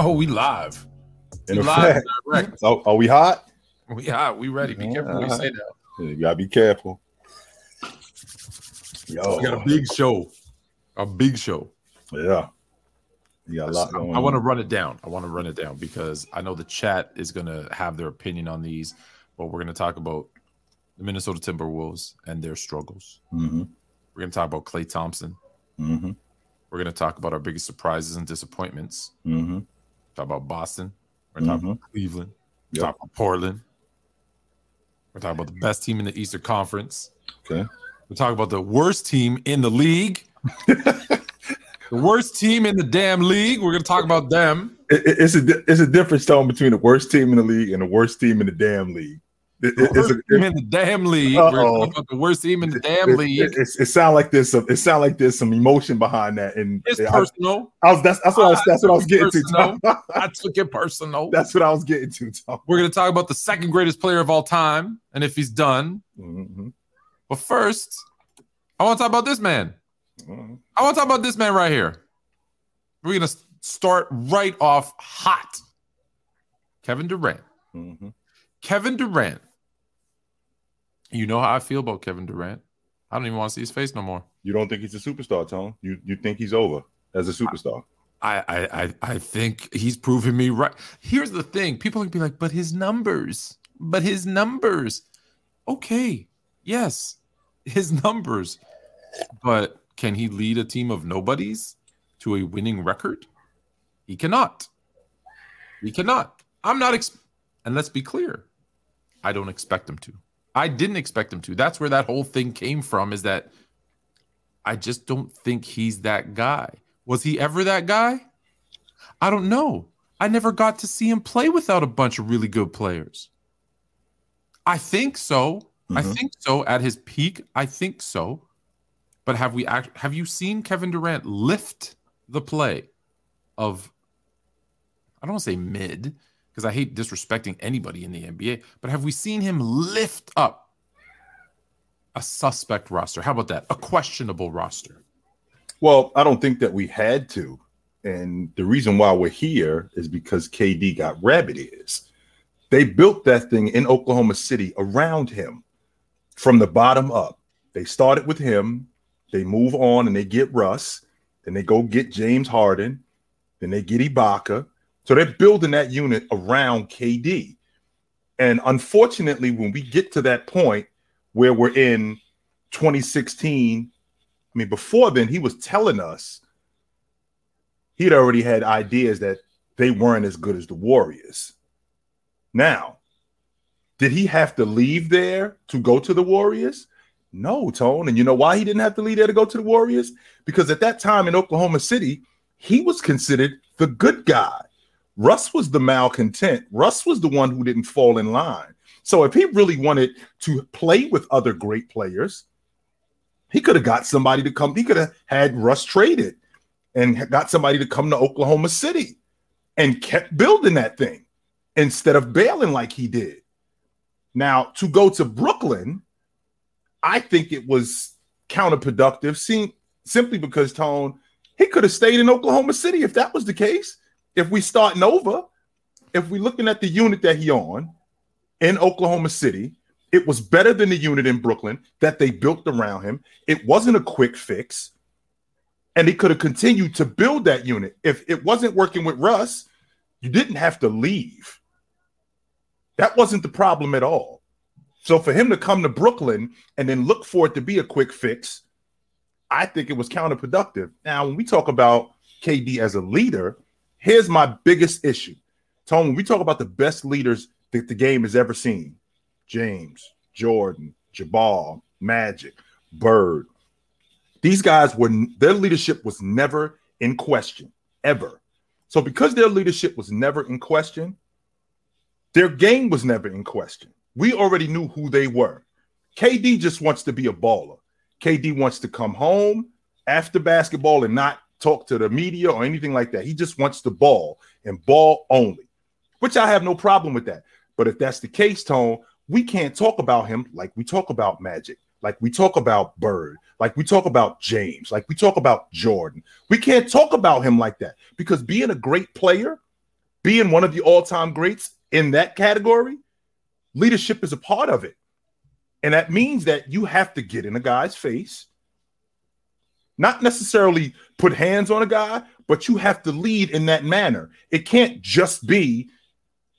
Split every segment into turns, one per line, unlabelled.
Oh, we live.
In
We live direct.
So, are we hot?
We hot. We ready. Be careful you say.
Yeah, You gotta be careful. Yo,
We got a big show. A big show.
yeah. You got a lot going
I want to run it down. I want to run it down because I know the chat is going to have their opinion on these, but we're going to talk about the Minnesota Timberwolves and their struggles.
hmm
We're going to talk about Klay Thompson.
hmm
We're going to talk about our biggest surprises and disappointments.
hmm
Talk about Boston. We're talking
Mhm.
about Cleveland.
Yep.
Talk about Portland. We're talking about the best team in the Eastern Conference.
Okay.
We're talking about the worst team in the league. the worst team in the damn league. We're going to talk about them.
It- it- it's a it's a difference tone between the worst team in the league and the worst team in the damn league. It, it, it's a,
team in the damn league. We're
Uh-oh.
talking about the worst team in the damn
it,
league.
It, it, it sound like there's some it sound like there's some emotion behind that. And
it's
I,
personal.
I was that's that's what I was that's what I was getting to.
Personal.
Tom.
I took it personal.
that's what I was getting to. Tom.
We're going to talk about the second greatest player of all time and if he's done.
Mhm.
But first, I want to talk about this man.
Mhm.
I want to talk about this man right here. We're going to start right off hot. Kevin Durant.
Mhm.
Kevin Durant. You know how I feel about Kevin Durant. I don't even want to see his face no more.
You don't think he's a superstar, Tone? You you think he's over as a superstar?
I I I, I think he's proving me right. Here's the thing: people can be like, "But his numbers, but his numbers." Okay, yes, his numbers, but can he lead a team of nobodies to a winning record? He cannot. He cannot. I'm not. Ex- and let's be clear, I don't expect him to. I didn't expect him to. That's where that whole thing came from. Is that I just don't think he's that guy. Was he ever that guy? I don't know. I never got to see him play without a bunch of really good players. I think so. I
Mhm.
think so at his peak. I think so. But have we act- have you seen Kevin Durant lift the play of I don't want to say mid because I hate disrespecting anybody in the NBA, but have we seen him lift up a suspect roster? How about that? A questionable roster.
Well, I don't think that we had to. And the reason why we're here is because KD got rabbit ears. They built that thing in Oklahoma City around him from the bottom up. They started with him, they move on and they get Russ, then they go get James Harden, then they get Ibaka. So they're building that unit around KD. And unfortunately, when we get to that point where we're in 2016, I mean, before then, he was telling us he'd already had ideas that they weren't as good as the Warriors. Now, did he have to leave there to go to the Warriors? No, Tone. And you know why he didn't have to leave there to go to the Warriors? Because at that time in Oklahoma City, he was considered the good guy. Russ was the malcontent. Russ was the one who didn't fall in line. So if he really wanted to play with other great players, he could have got somebody to come. He could have had Russ traded and got somebody to come to Oklahoma City and kept building that thing instead of bailing like he did. Now, to go to Brooklyn, I think it was counterproductive, simply because Tone, he could have stayed in Oklahoma City if that was the case. If we starting over, if we're looking at the unit that he on in Oklahoma City, it was better than the unit in Brooklyn that they built around him. It wasn't a quick fix. And he could have continued to build that unit. If it wasn't working with Russ, you didn't have to leave. That wasn't the problem at all. So for him to come to Brooklyn and then look for it to be a quick fix, I think it was counterproductive. Now, when we talk about KD as a leader, here's my biggest issue. When we talk about the best leaders that the game has ever seen, James, Jordan, Jabbar, Magic, Bird. These guys were their leadership was never in question, ever. So because their leadership was never in question, their game was never in question. We already knew who they were. KD just wants to be a baller. KD wants to come home after basketball and not talk to the media or anything like that. He just wants the ball and ball only, which I have no problem with that. But if that's the case, Tone, we can't talk about him like we talk about Magic, like we talk about Bird, like we talk about James, like we talk about Jordan. We can't talk about him like that because being a great player being one of the all-time greats in that category, leadership is a part of it. And that means that you have to get in a guy's face, not necessarily put hands on a guy, but you have to lead in that manner. It can't just be,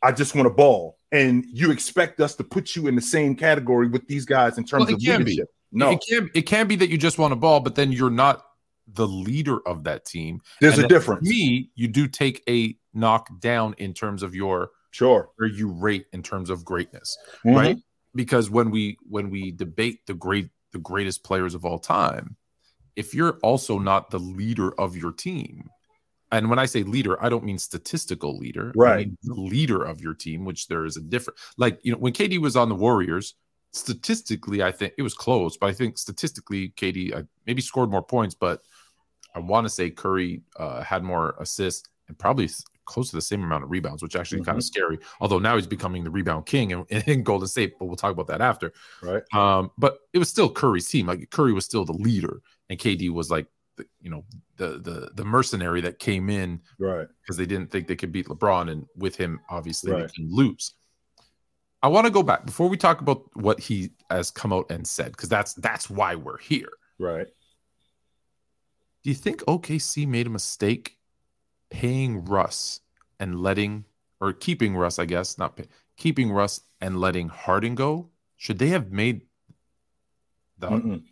I just want a ball, and you expect us to put you in the same category with these guys in terms
Well,
of
can be.
leadership. No,
It can it can be that you just want a ball, but then you're not the leader of that team.
there's
And
a difference.
Me, you do take a knock down in terms of your
Sure.
where you rate in terms of greatness,
Mhm.
right? Because when we when we debate the great the greatest players of all time, if you're also not the leader of your team, and when I say leader, I don't mean statistical leader, I
Right.
mean the leader of your team, which there is a different like you know when KD was on the Warriors. Statistically, I think it was close, but I think statistically, KD uh, maybe scored more points, but I want to say Curry uh, had more assists and probably close to the same amount of rebounds, which actually kind of scary. Although now he's becoming the rebound king in, in Golden State, but we'll talk about that after.
Right.
Um, but it was still Curry's team. Like Curry was still the leader, and KD was like, the, you know, the the the mercenary that came in
Right.
because they didn't think they could beat LeBron, and with him, obviously,
Right.
they can lose. I want to go back before we talk about what he has come out and said, because that's that's why we're here.
Right.
Do you think OKC made a mistake paying Russ and letting or keeping Russ, I guess, not pay, keeping Russ and letting Harden go? Should they have made the,
Mm-mm.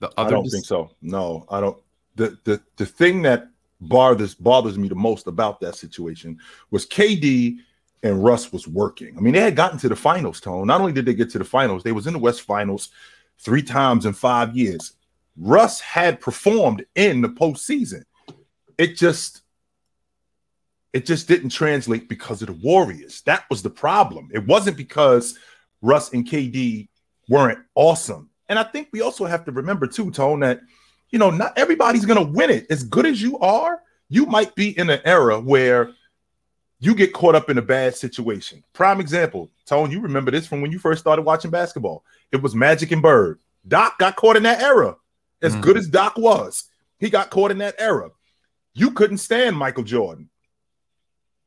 the
I
other
don't
dec-
think so. No, I don't. The the the thing that bothers bothers me the most about that situation was KD and Russ was working. I mean, they had gotten to the finals, Tone. Not only did they get to the finals, they was in the West Finals three times in five years. Russ had performed in the postseason. It just it just didn't translate because of the Warriors. That was the problem. It wasn't because Russ and KD weren't awesome. And I think we also have to remember too, Tone, that you know, not everybody's gonna win it. As good as you are, you might be in an era where you get caught up in a bad situation. Prime example, Tone, you remember this from when you first started watching basketball. It was Magic and Bird. Doc got caught in that era. As
Mhm.
good as Doc was, he got caught in that era. You couldn't stand Michael Jordan.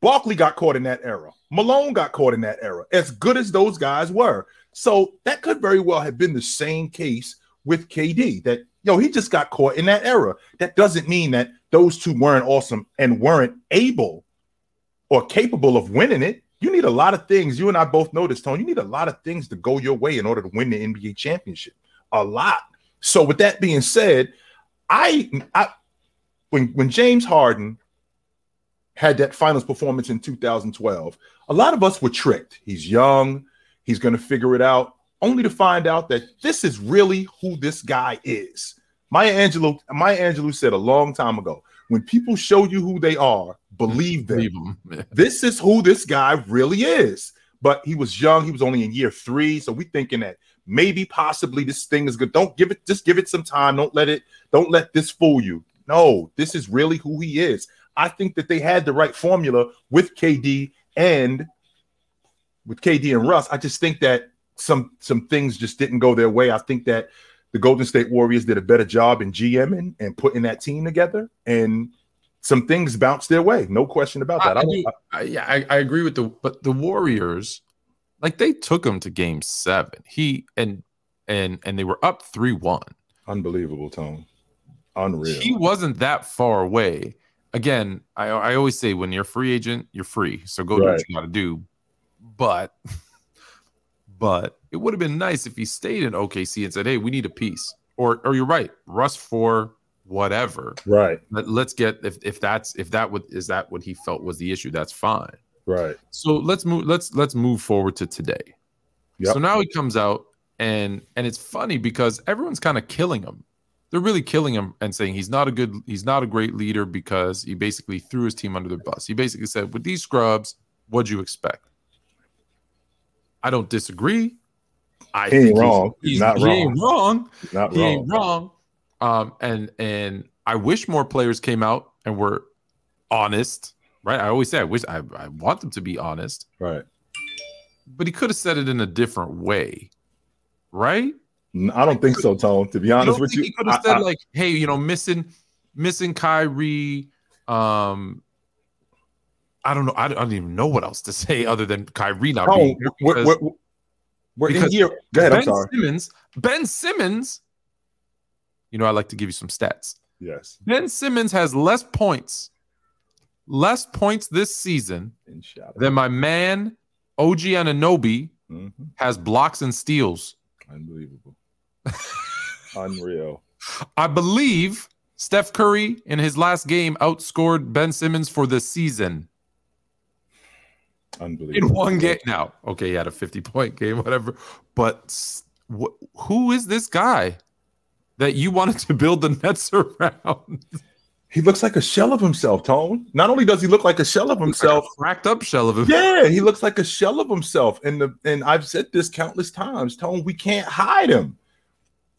Barkley got caught in that era. Malone got caught in that era. As good as those guys were. So that could very well have been the same case with KD that, yo, he just got caught in that era. That doesn't mean that those two weren't awesome and weren't able or capable of winning it. You need a lot of things. You and I both know this, Tone. You need a lot of things to go your way in order to win the NBA championship. A lot. So, with that being said, I, I when when James Harden had that finals performance in 2012, a lot of us were tricked. He's young, he's going to figure it out, only to find out that this is really who this guy is. Maya Angelou, Maya Angelou said a long time ago, when people show you who they are, believe them.
Him. Yeah.
This is who this guy really is. But he was young, he was only in year three. So we thinking that maybe possibly this thing is good. Don't give it, just give it some time. Don't let it, don't let this fool you. No, this is really who he is. I think that they had the right formula with KD and with KD and Russ. I just think that some some things just didn't go their way. I think that the Golden State Warriors did a better job in GMing and putting that team together, and some things bounced their way. No question about that.
I,
I
I
don't-
do- I- yeah, I, I agree with the but the Warriors, like they took him to game seven. He and and and they were up three one.
unbelievable, Tone. Unreal.
He wasn't that far away. Again, I I always say when you're a free agent, you're free. So go do what you got to do. But but it would have been nice if he stayed in OKC and said, "Hey, we need a piece." Or or you're right, Russ for whatever.
right,
Let, let's get if if that's if that would is that what he felt was the issue. That's fine.
right.
So let's move. Let's let's move forward to today.
Yep.
So now he comes out and and it's funny because everyone's kind of killing him. They're really killing him and saying he's not a good, he's not a great leader because he basically threw his team under the bus. He basically said, "With these scrubs, what'd you expect?" I don't disagree. I
He ain't
think
wrong.
He's,
He's not
he ain't wrong.
Not
He
wrong.
ain't wrong. Um, and and I wish more players came out and were honest. Right. I always say I wish I, I want them to be honest
Right.
but he could have said it in a different way, right?
I don't think so, Tone. To be honest with you,
he could have said
I-
like, "Hey, you know, missing, missing Kyrie, um, I don't know. I don't, I don't even know what else to say other than Kyrie not being here
we're,
because
we're, we're in. Go ahead. I'm
Ben
sorry.
Simmons. Ben Simmons. You know, I like to give you some stats.
Yes.
Ben Simmons has less points, less points this season than my man OG Anunoby
Mhm.
has blocks and steals.
Unbelievable. Unreal.
I believe Steph Curry in his last game outscored Ben Simmons for the season
Unbelievable.
in one game. Now, okay, he had a 50 point game, whatever. But wh- who is this guy that you wanted to build the Nets around?
He looks like a shell of himself, Tone. Not only does he look like a shell of himself,
cracked up shell of him.
yeah, he looks like a shell of himself. And the and I've said this countless times, Tone, we can't hide him.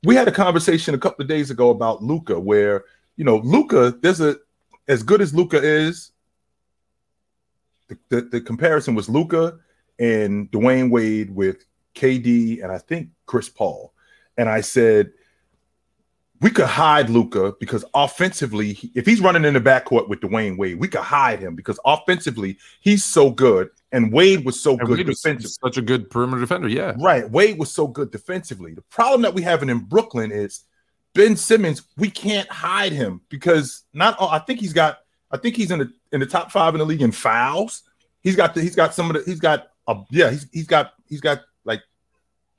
We had a conversation a couple of days ago about Luka, where you know, Luka, there's a as good as Luka is, the, the, the comparison was Luka and Dwyane Wade with KD and I think Chris Paul. And I said, we could hide Luka because offensively, if he's running in the backcourt with Dwyane Wade, we could hide him because offensively he's so good, and Wade was so
And
good
Wade
defensively.
such a good perimeter defender. Yeah.
Right, Wade was so good defensively. The problem that we have in Brooklyn is Ben Simmons. We can't hide him because not. I think he's got. I think he's in the in the top five in the league in fouls. He's got. The, he's got some of the. He's got. A, yeah, he's he's got. He's got like.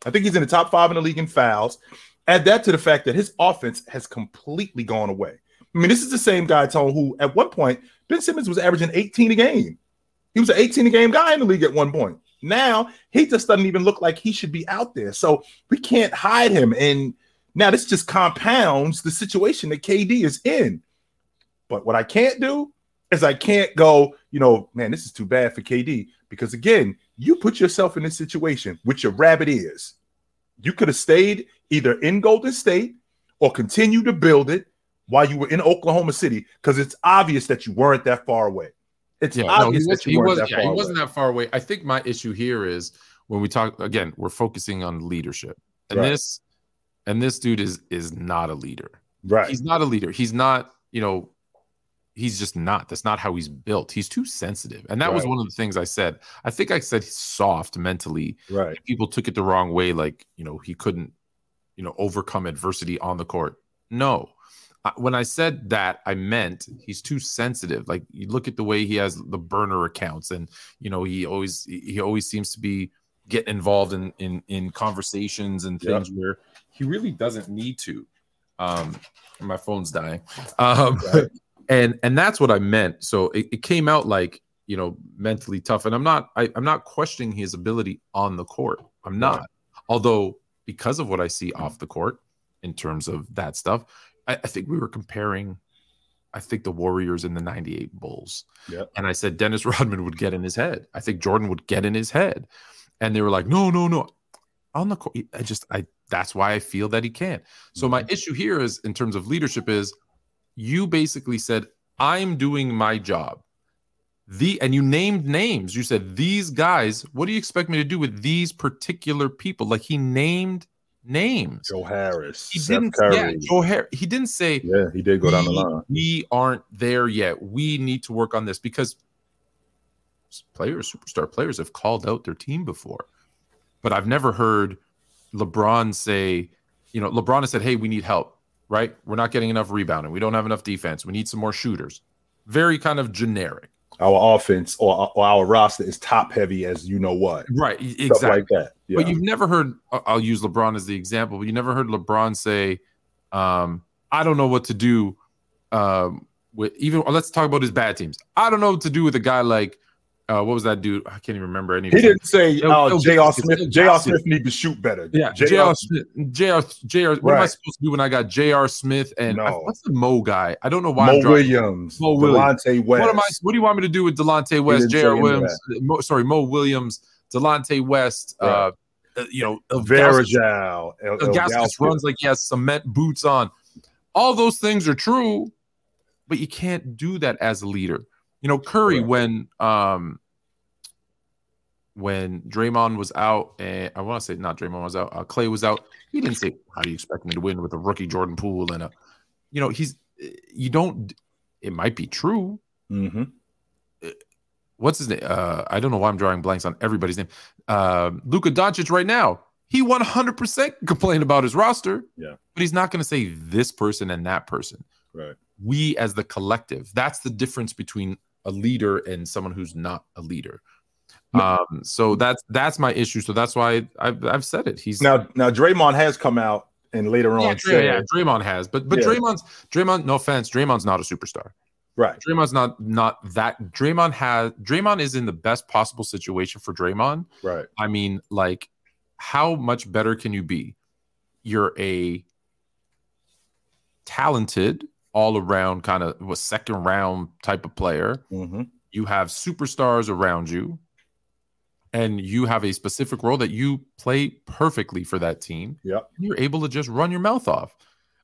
I think he's in the top five in the league in fouls. Add that to the fact that his offense has completely gone away. I mean, this is the same guy, Tone, who at one point Ben Simmons was averaging 18 a game. He was an 18 a game guy in the league at one point. Now he just doesn't even look like he should be out there. So we can't hide him. And now this just compounds the situation that KD is in. But what I can't do is I can't go, you know, man, this is too bad for KD because again, you put yourself in this situation, which your rabbit is. You could have stayed either in Golden State or continue to build it while you were in Oklahoma City because it's obvious that you weren't that far away. It's
Yeah, no, he, was,
that you
he,
weren't
was,
that
yeah, he
away.
wasn't that far away. I think my issue here is when we talk again, we're focusing on leadership, and
Right.
this and this dude is is not a leader.
right.
He's not a leader. He's not, you know, he's just not. That's not how he's built. He's too sensitive, and that was one of the things I said. I think I said he's soft mentally.
right.
People took it the wrong way, like you know he couldn't, you know, overcome adversity on the court. No, when I said that, I meant he's too sensitive. Like you look at the way he has the burner accounts, and you know he always he always seems to be getting involved in in in conversations and things where he really doesn't need to. Um, my phone's dying. Um,
Right.
and and that's what I meant. So it, it came out like you know mentally tough, and I'm not I, I'm not questioning his ability on the court. I'm not. Although because of what I see off the court in terms of that stuff, I, I think we were comparing. I think the Warriors in the '98 Bulls,
Yep.
and I said Dennis Rodman would get in his head. I think Jordan would get in his head, and they were like, "No, no, no." On the court, I just I that's why I feel that he can't. So my mm-hmm. issue here is in terms of leadership is you basically said I'm doing my job. The and you named names. You said these guys, what do you expect me to do with these particular people? Like he named names.
Joe Harris,
He
Seth
didn't
Curry.
yeah, Joe Har- he didn't say
Yeah, he did go down the line.
We aren't there yet. We need to work on this because players, superstar players, have called out their team before, but I've never heard LeBron say, you know, LeBron has said, "Hey, we need help. Right? We're not getting enough rebounding. We don't have enough defense. We need some more shooters." Very kind of generic,
Our offense or, or our roster is top heavy as you know what.
right?
Stuff
Exactly.
like that. Yeah.
But you've never heard. I'll use LeBron as the example, but you never heard LeBron say, um, "I don't know what to do." Um, with even let's talk about his bad teams. I don't know what to do with a guy like uh, what was that dude? I can't even remember any.
he didn't say
It'll-
uh, J.R. Smith. J.R. Smith need to shoot better.
Yeah,
J.R.
J.R. Smith. J.R. J.R. What am I supposed to do when I got J.R. Smith and I- what's the Mo guy? I don't know why.
Mo Williams,
Mo Williams.
Delonte West.
What am I? What do you want me to do with Delonte West, J.R. Williams? Mo, sorry, Mo Williams, Delonte West. Uh,
Right.
uh, you know,
Varejao.
Ilgauskas. runs like he has cement boots on. All those things are true, but you can't do that as a leader. You know, Curry when um when Draymond was out, and I want to say not Draymond was out, uh, Klay was out. He didn't say, "How do you expect me to win with a rookie Jordan Poole?" And a, you know, he's you don't. It might be true,
Mm-hmm.
what's his name? Uh, I don't know why I'm drawing blanks on everybody's name. Uh, Luka Doncic right now, he 100% complained about his roster.
Yeah.
But he's not going to say this person and that person.
Right.
We as the collective, that's the difference between a leader and someone who's not a leader. Um, so that's that's my issue. So that's why I've, I've said it. He's
Now, now Draymond has come out and later
yeah,
on
Dray-
said,
yeah, Draymond has, but but
Yeah.
Draymond's Draymond. No offense, Draymond's not a superstar.
right,
Draymond's not not that. Draymond has Draymond is in the best possible situation for Draymond.
right,
I mean, like, how much better can you be? You're a talented, all around kind of a second round type of player.
hmm
You have superstars around you, and you have a specific role that you play perfectly for that team.
Yep.
You're able to just run your mouth off.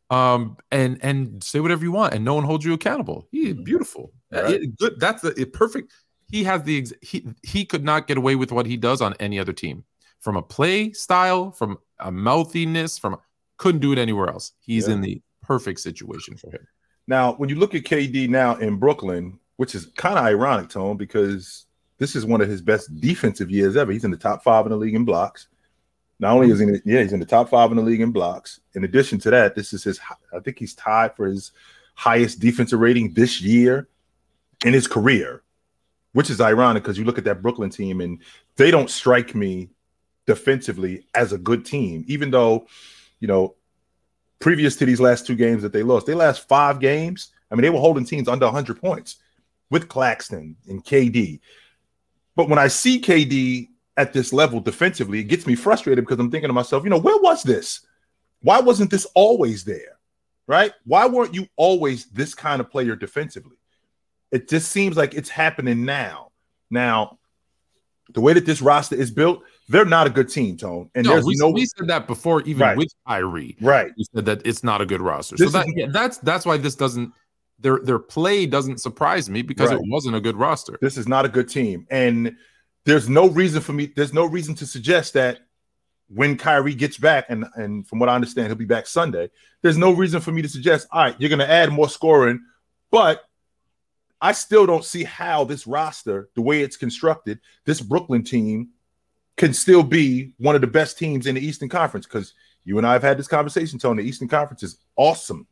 Um and and say whatever you want, and no one holds you accountable. He
Mhm.
beautiful,
Right.
It- good. That's the it, perfect. He has the ex- he he could not get away with what he does on any other team, from a play style, from a mouthiness, from couldn't do it anywhere else. He's
Yeah.
in the perfect situation for him.
Now, when you look at KD now in Brooklyn, which is kind of ironic, Tone, because this is one of his best defensive years ever. He's in the top five in the league in blocks. Not only is he, in, yeah, he's in the top five in the league in blocks. In addition to that, this is his. I think he's tied for his highest defensive rating this year in his career, which is ironic because you look at that Brooklyn team and they don't strike me defensively as a good team, even though, you know, previous to these last two games that they lost, they last five games. I mean, they were holding teams under 100 points with Claxton and KD. But when I see KD at this level defensively, it gets me frustrated because I'm thinking to myself, you know, where was this? Why wasn't this always there? Right? Why weren't you always this kind of player defensively? It just seems like it's happening now. Now, the way that this roster is built, they're not a good team, Tone. And
No,
there's
we,
no
we said that before, even
Right.
with Kyrie.
right.
We said that it's not a good roster.
This
so that,
is-
yeah, that's that's why this doesn't their their play doesn't surprise me because
Right.
it wasn't a good roster.
This is not a good team. And there's no reason for me, there's no reason to suggest that when Kyrie gets back, and, and from what I understand, he'll be back Sunday, there's no reason for me to suggest, all right, you're going to add more scoring. But I still don't see how this roster, the way it's constructed, this Brooklyn team can still be one of the best teams in the Eastern Conference. Because you and I have had this conversation, Tony. The Eastern Conference is awesome.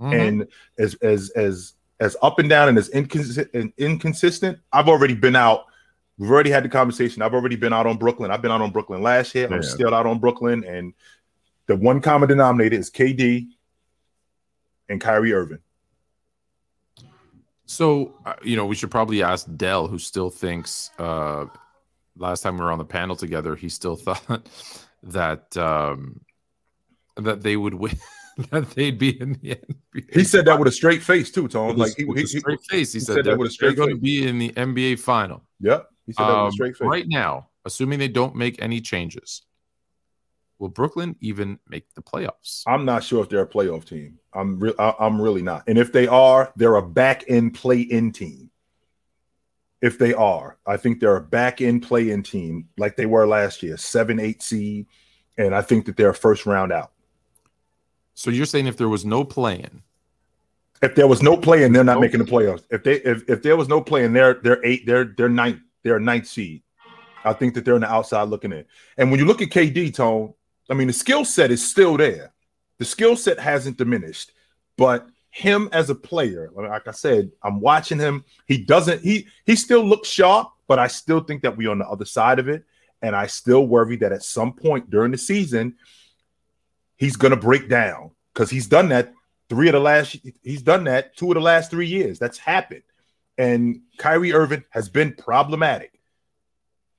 Mhm.
and as as as as up and down and as inconsistent and inconsistent i've already been out. We've already had the conversation. I've already been out on brooklyn. I've been out on brooklyn last year. I'm still out on brooklyn. And the one common denominator is kd and kyrie irving.
So, uh, you know, we should probably ask Dell, who still thinks uh, last time we were on the panel together, he still thought that um, that they would win, that they'd be in the NBA.
he said that with a straight face too tone
With
like he,
with
he,
a
he-
straight face. He,
he
said,
said that with a
they're going to be in the NBA final.
yep he said that with
Um,
a straight face
right now, assuming they don't make any changes, will Brooklyn even make the playoffs?
i'm not sure if they're a playoff team i'm re- I, i'm really not and if they are they're a back end play in team if they are. I think they're a back end play in team like they were last year, seven, eight seed. And I think that they're a first round out.
So you're saying if there was no plan,
If there was no play in, they're not
No.
making the playoffs. If they if, if there was no play in, they're they're eight, they're they're ninth, they're a ninth seed. I think that they're on the outside looking in. And when you look at KD, Tone, I mean the skill set is still there. The skill set hasn't diminished, but him as a player, like I said, I'm watching him. He doesn't, he he still looks sharp, but I still think that we're on the other side of it. And I still worry that at some point during the season, he's gonna break down because he's done that three of the last, he's done that two of the last three years. That's happened. And Kyrie Irving has been problematic.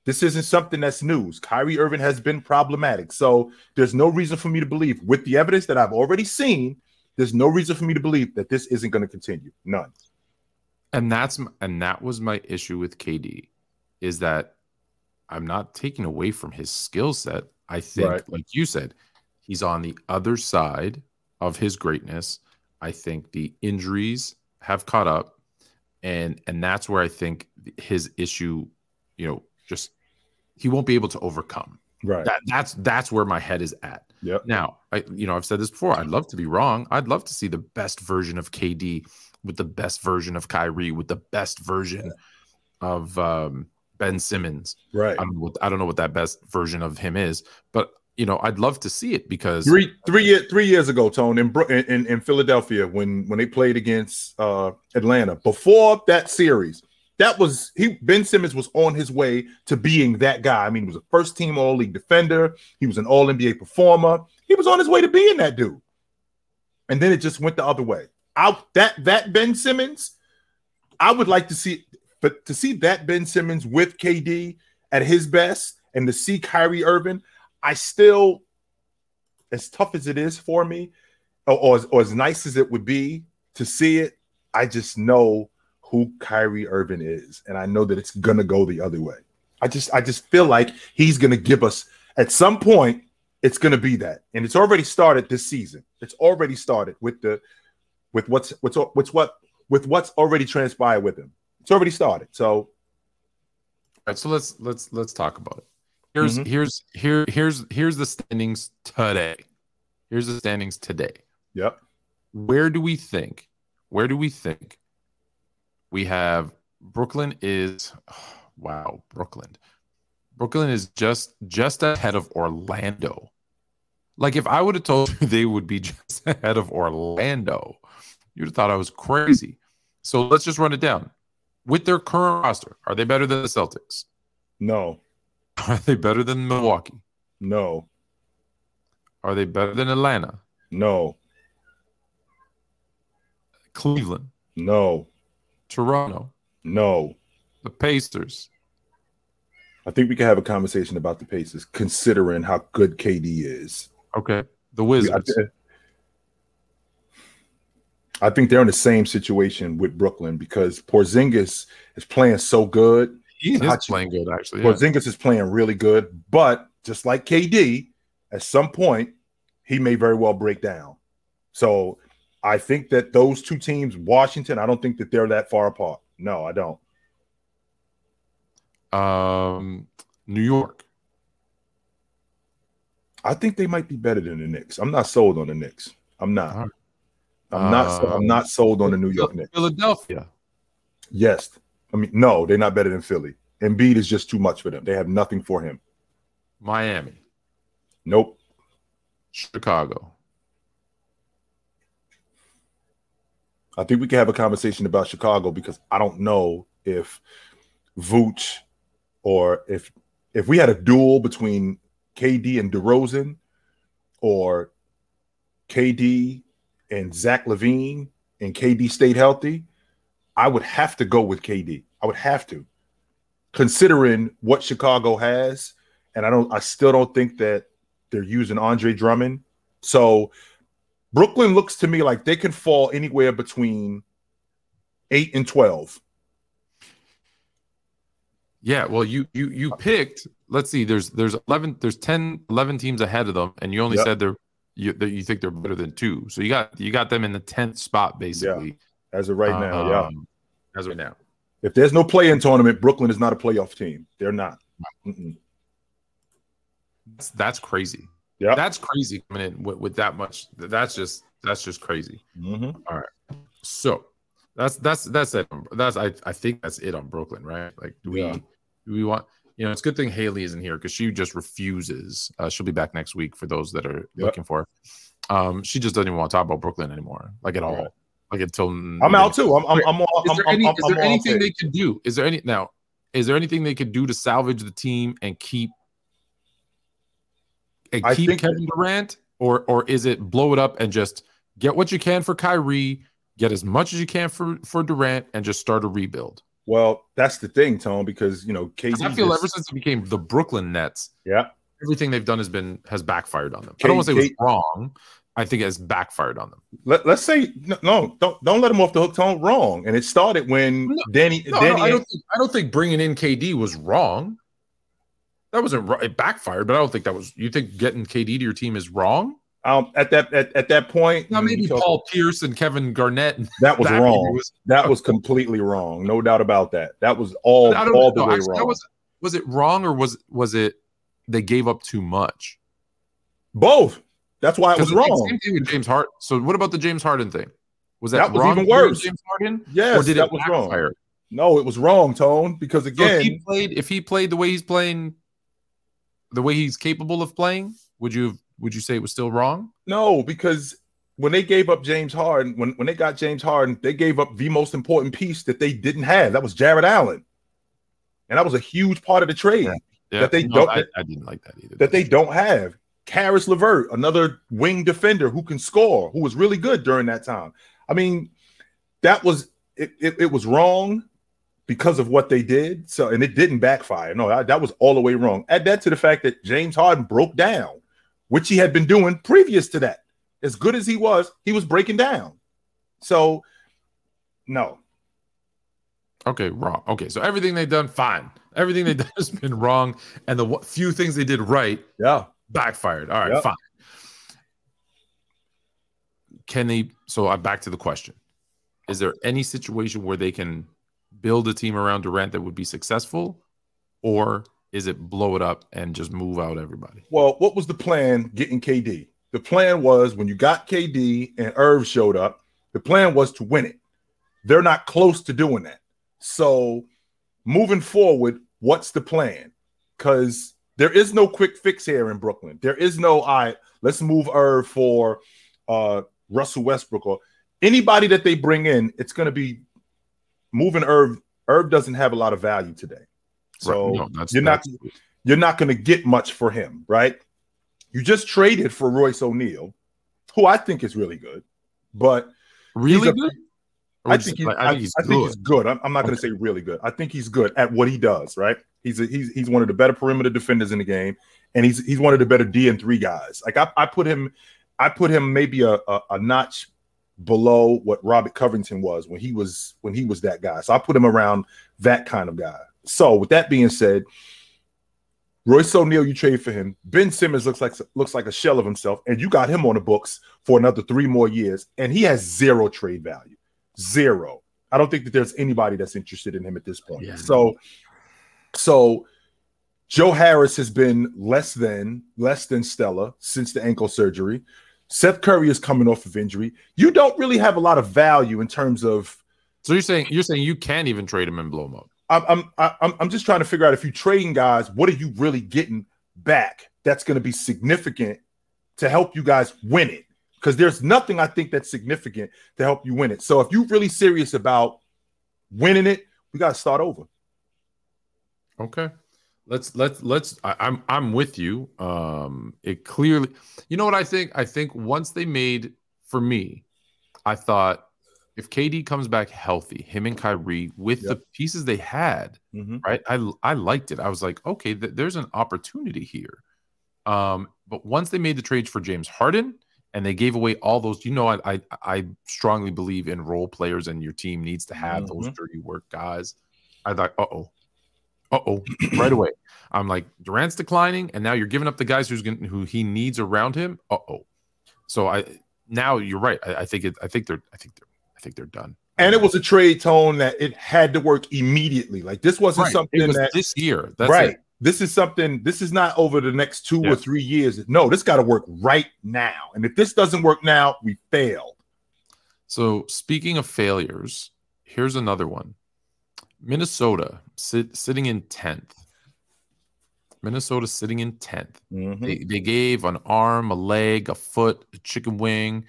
This isn't something that's news. Kyrie Irving has been problematic. So there's no reason for me to believe, with the evidence that I've already seen, there's no reason for me to believe that this isn't going to continue. None.
and that's and that was my issue with KD, is that I'm not taking away from his skill set. I think,
Right.
like you said, he's on the other side of his greatness. I think the injuries have caught up, and and that's where I think his issue, you know, just he won't be able to overcome.
Right.
That, that's that's where my head is at.
Yep.
Now, I you know I've said this before. I'd love to be wrong. I'd love to see the best version of KD with the best version of Kyrie with the best version of um, Ben Simmons.
Right.
I don't know what, I don't know what that best version of him is, but you know, I'd love to see it because
Three three year, three years ago, Tone in, in in Philadelphia when when they played against uh, Atlanta. Before that series, that was he. Ben Simmons was on his way to being that guy. I mean, he was a first team All League defender. He was an All NBA performer. He was on his way to being that dude. And then it just went the other way. Out that that Ben Simmons, I would like to see, but to see that Ben Simmons with KD at his best, and to see Kyrie Irving, I still, as tough as it is for me, or, or, as, or as nice as it would be to see it, I just know who Kyrie Irving is, and I know that it's gonna go the other way. I just, I just feel like he's gonna give us at some point. It's gonna be that, and it's already started this season. It's already started with the, with what's what's what's what with what's already transpired with him. It's already started. So,
All right, so let's let's let's talk about it. Here's
Mhm.
here's here here's here's the standings today. Here's the standings today.
yep,
Where do we think? Where do we think we have Brooklyn is wow, Brooklyn. Brooklyn is just just ahead of Orlando. Like if I would have told you they would be just ahead of Orlando, you'd have thought I was crazy. So let's just run it down. With their current roster, are they better than the Celtics?
no,
Are they better than Milwaukee?
no,
Are they better than Atlanta?
no,
Cleveland,
no,
Toronto,
no.
the Pacers.
I think we can have a conversation about the Pacers, considering how good KD is.
Okay. The Wizards.
I think they're in the same situation with Brooklyn because Porzingis is playing so good.
He is playing good, actually. yeah.
Porzingis is playing really good, but just like KD, at some point he may very well break down. So I think that those two teams, Washington, I don't think that they're that far apart. No, I don't.
Um, New York.
I think they might be better than the Knicks. I'm not sold on the Knicks. I'm not.
Right.
I'm not. so- I'm not sold on the New York Knicks.
Philadelphia.
Yes, I mean no, they're not better than Philly. Embiid is just too much for them. They have nothing for him.
Miami.
Nope.
Chicago.
I think we can have a conversation about Chicago because I don't know if Vooch or if if we had a duel between KD and DeRozan or KD and Zach LaVine and KD stayed healthy, I would have to go with KD. I would have to, considering what Chicago has, and I don't. I still don't think that they're using Andre Drummond. So Brooklyn looks to me like they can fall anywhere between eight and twelve.
Yeah, well, you you you picked. Let's see. There's there's eleven. There's 10, 11 teams ahead of them, and you only
Yep.
said they're you that you think they're better than two. So you got you got them in the tenth spot basically.
As of right now, yeah.
Um, As of right now.
If there's no play-in tournament, Brooklyn is not a playoff team. They're not. Mm-mm.
That's, that's crazy.
Yeah.
That's crazy coming in with, with that much. That's just that's just crazy.
Mhm.
So that's that's that's it. That's I I think that's it on Brooklyn, right? Like do we
Yeah.
do we want you know it's a good thing Haley isn't here because she just refuses. Uh, she'll be back next week for those that are
Yep.
looking for. her. Um, she just doesn't even want to talk about Brooklyn anymore, like at all.
Right.
Like until
I'm out too. I'm. I'm. I'm. all-
Is there,
I'm,
any,
I'm,
is there anything they could do? Is there any now? Is there anything they could do to salvage the team and keep and
I
keep Kevin Durant, or or is it blow it up and just get what you can for Kyrie, get as much as you can for for Durant, and just start a rebuild?
Well, that's the thing, Tone, because you know KD.
I feel
just-
ever since it became the Brooklyn Nets,
yeah,
everything they've done has been has backfired on them. I
K-
don't want to say it was wrong. I think it has backfired on them.
Let, let's say no, no, don't don't let him off the hook, Tone. Wrong, and it started when
No,
Danny.
No,
Danny.
I don't. Think, I don't think bringing in KD was wrong. That wasn't right. It backfired, but I don't think that was. You think getting KD to your team is wrong?
um, at that at, at that point,
Now maybe Paul Pierce and Kevin Garnett.
that was
that
wrong.
was-
that was completely wrong. No doubt about that. That was all all the way
actually, that
wrong.
was was it wrong or was was it they gave up too much?
Both. That's why it was wrong.
Same thing with James Harden. So what about the James Harden thing? Was that,
That was
wrong
even worse.
James Harden,
Yes,
or did
that
it
was
backfire?
wrong. No, it was wrong, Tone. Because
So
again,
if he played, if he played the way he's playing, the way he's capable of playing, would you would you say it was still wrong?
no, because when they gave up James Harden, when, when they got James Harden, they gave up the most important piece that they didn't have. That was Jarrett Allen. And that was a huge part of the trade
Yeah,
That they
no,
don't-
I, I didn't like that either.
that they don't have. Caris LeVert, another wing defender who can score, who was really good during that time. I mean, that was it, it, it was wrong because of what they did. So and it didn't backfire. No, that, that was all the way wrong. Add that to the fact that James Harden broke down, which he had been doing previous to that. As good as he was, he was breaking down. So no.
Okay, wrong. Okay, so everything they've done, fine. Everything they've done has been wrong, and the few things they did right
Yeah.
backfired. All right, fine. Can they? So I'm back to the question: Is there any situation where they can build a team around Durant that would be successful, or is it blow it up and just move out everybody?
Well, what was the plan getting KD? The plan was when you got KD and Irv showed up, the plan was to win it. They're not close to doing that. So, moving forward, what's the plan? Because there is no quick fix here in Brooklyn. There is no, all right, let's move Irv for uh, Russell Westbrook or anybody that they bring in. It's going to be moving Irv. Irv doesn't have a lot of value today. So,
Right, no,
you're not- you're not going to get much for him, right? You just traded for Royce O'Neal, who I think is really good, but
really
a-
good.
I think, he,
like,
I, I think he's good. I'm, I'm not going to say really good. I think he's good at what he does, right? He's a, he's he's one of the better perimeter defenders in the game, and he's he's one of the better D and three guys. Like I, I put him, I put him maybe a, a, a notch below what Robert Covington was when he was when he was that guy. So I put him around that kind of guy. So with that being said, Royce O'Neal, you trade for him. Ben Simmons looks like looks like a shell of himself, and you got him on the books for another three more years, and he has zero trade value. Zero. I don't think that there's anybody that's interested in him at this point.
Yeah.
So, so Joe Harris has been less than less than Stella since the ankle surgery. Seth Curry is coming off of injury. You don't really have a lot of value in terms of
So you're saying you're saying you can't even trade him in blow mode.
I'm I'm I'm I'm just trying to figure out if you're trading guys, what are you really getting back that's going to be significant to help you guys win it? Because there's nothing I think that's significant to help you win it. So if you're really serious about winning it, we got to start over.
Okay. Let's let's let's I, I'm I'm with you. Um it clearly you know what I think? I think once they made for me, I thought if KD comes back healthy, him and Kyrie with
Yep.
the pieces they had,
Mhm.
right? I I liked it. I was like, okay, th- there's an opportunity here. Um, but once they made the trades for James Harden and they gave away all those, you know, I I, I strongly believe in role players, and your team needs to have those
Mhm.
dirty work guys. I thought, uh oh, uh oh, right away. I'm like, Durant's declining, and now you're giving up the guys who's going who he needs around him. Uh oh. So I now you're right. I, I think it. I think they're. I think they're. I think they're done.
And it was a trade tone that it had to work immediately. Like this wasn't
Right.
something
was
that
this year. That's
right.
it.
This is something. This is not over the next two
Yeah.
or three years. No, this got to work right now. And if this doesn't work now, we fail.
So speaking of failures, here's another one. Minnesota sit, sitting in tenth. Minnesota sitting in tenth.
Mhm.
They, they gave an arm, a leg, a foot, a chicken wing,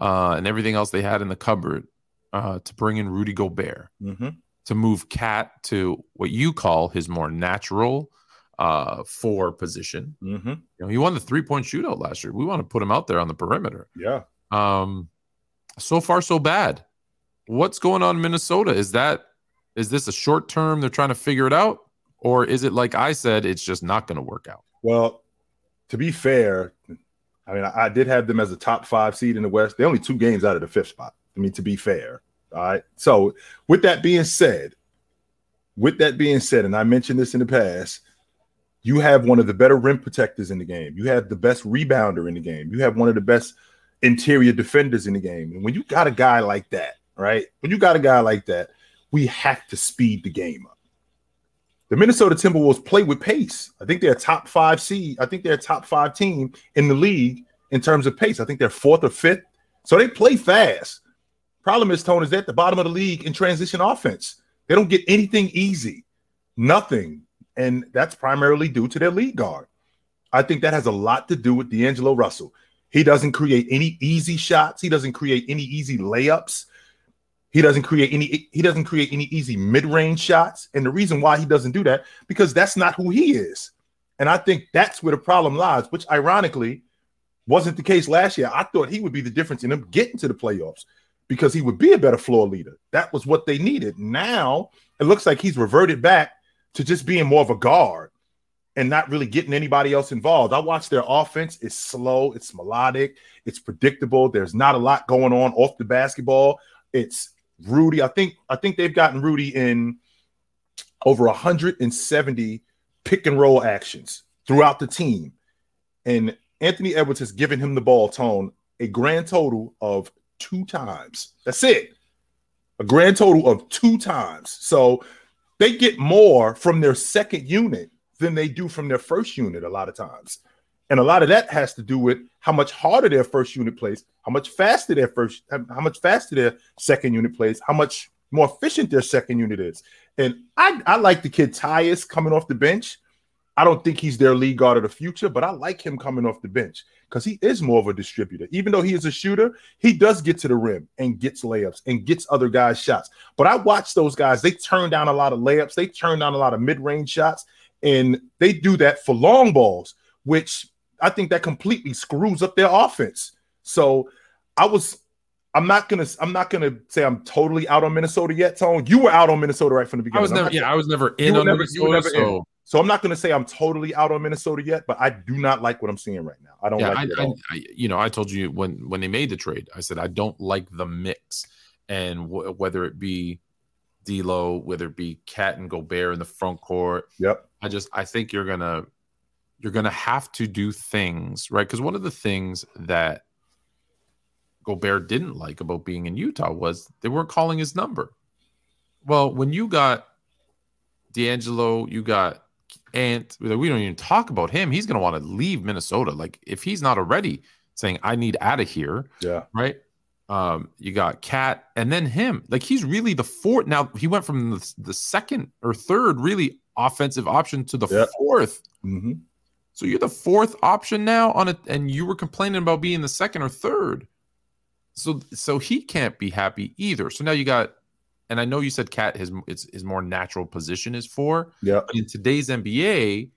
uh, and everything else they had in the cupboard uh, to bring in Rudy Gobert
Mhm.
to move KAT to what you call his more natural uh, four position.
Mhm.
You know, he won the three point shootout last year. We want to put him out there on the perimeter.
Yeah.
Um, so far so bad. What's going on in Minnesota? Is that is this a short term? They're trying to figure it out, or is it like I said, it's just not going to work out?
Well, to be fair, I mean, I, I did have them as a top five seed in the West. They're only two games out of the fifth spot. I mean, to be fair. All right. So, with that being said, with that being said, and I mentioned this in the past, you have one of the better rim protectors in the game. You have the best rebounder in the game. You have one of the best interior defenders in the game. And when you got a guy like that, right? When you got a guy like that, we have to speed the game up. The Minnesota Timberwolves play with pace. I think they're a top five seed. I think they're a top five team in the league in terms of pace. I think they're fourth or fifth. So they play fast. Problem is, Tone, is at the bottom of the league in transition offense. They don't get anything easy, nothing. And that's primarily due to their lead guard. I think that has a lot to do with D'Angelo Russell. He doesn't create any easy shots. He doesn't create any easy layups. He doesn't create any he doesn't create any easy mid-range shots. And the reason why he doesn't do that because that's not who he is. And I think that's where the problem lies, which ironically wasn't the case last year. I thought he would be the difference in them getting to the playoffs because he would be a better floor leader. That was what they needed. Now it looks like he's reverted back to just being more of a guard and not really getting anybody else involved. I watched their offense. It's slow, it's melodic, it's predictable. There's not a lot going on off the basketball. It's Rudy. I think I think they've gotten Rudy in over 170 pick and roll actions throughout the team. And Anthony Edwards has given him the ball tone a grand total of two times. That's it. A grand total of two times. So they get more from their second unit than they do from their first unit a lot of times. And a lot of that has to do with how much harder their first unit plays, how much faster their first, how much faster their second unit plays, how much more efficient their second unit is. And I, I like the kid Tyus coming off the bench. I don't think he's their lead guard of the future, but I like him coming off the bench because he is more of a distributor. Even though he is a shooter, he does get to the rim and gets layups and gets other guys' shots. But I watch those guys, they turn down a lot of layups, they turn down a lot of mid range shots, and they do that for long balls, which I think that completely screws up their offense. So I was I'm not gonna I'm not gonna say I'm totally out on Minnesota yet, Tone. You were out on Minnesota right from the beginning.
I was never, yeah, I was never in on never, Minnesota. So.
In. so I'm not gonna say I'm totally out on Minnesota yet, but I do not like what I'm seeing right now. I don't
yeah,
like
I, I, you know, I told you when when they made the trade, I said I don't like the mix, and w- whether it be D'Lo, whether it be KAT and Gobert in the front court.
Yep.
I just I think you're gonna you're gonna have to do things right because one of the things that Gobert didn't like about being in Utah was they weren't calling his number. Well, when you got D'Angelo, you got Ant. We don't even talk about him. He's going to want to leave Minnesota. Like if he's not already saying I need out of here.
Yeah.
Right. Um, you got KAT and then him. Like he's really the fourth. Now he went from the, the second or third really offensive option to the yep. 4th
mm-hmm.
So you're the fourth option now on it, and you were complaining about being the second or third. So so he can't be happy either. So now you got, and I know you said KAT his his, his more natural position is four.
Yeah.
in today's NBA,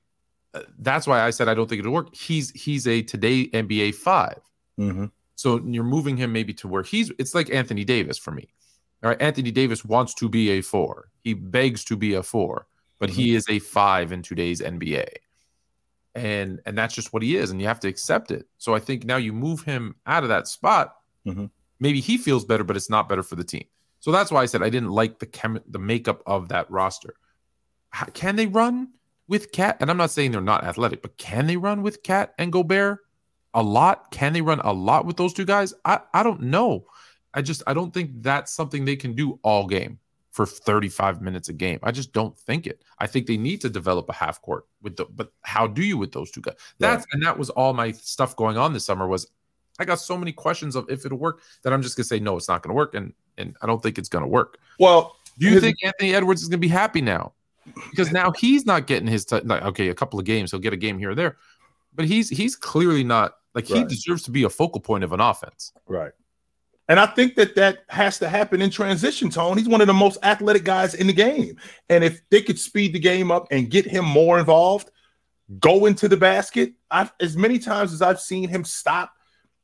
uh, that's why I said I don't think it'll work. He's he's a today NBA 5
mm-hmm.
So you're moving him maybe to where he's. It's like Anthony Davis for me. All right, Anthony Davis wants to be a four. He begs to be a four, but mm-hmm. he is a five in today's NBA. And and that's just what he is, and you have to accept it. So I think now you move him out of that spot.
Mm-hmm.
Maybe he feels better, but it's not better for the team. So that's why I said I didn't like the chem- the makeup of that roster. How, can they run with KAT And I'm not saying they're not athletic, but can they run with KAT and Gobert? a lot? Can they run a lot with those two guys? I, I don't know. I just I don't think that's something they can do all game for 35 minutes a game. I just don't think it. I think they need to develop a half court with the but how do you with those two guys? That's yeah. and that was all my stuff going on this summer was I got so many questions of if it'll work that I'm just gonna say no, it's not gonna work, and and I don't think it's gonna work.
Well,
do you think Anthony Edwards is gonna be happy now? Because now he's not getting his t- like, okay, a couple of games, he'll get a game here or there, but he's he's clearly not like right. he deserves to be a focal point of an offense.
Right. And I think that that has to happen in transition, Tone. He's one of the most athletic guys in the game. And if they could speed the game up and get him more involved, go into the basket, I've, as many times as I've seen him stop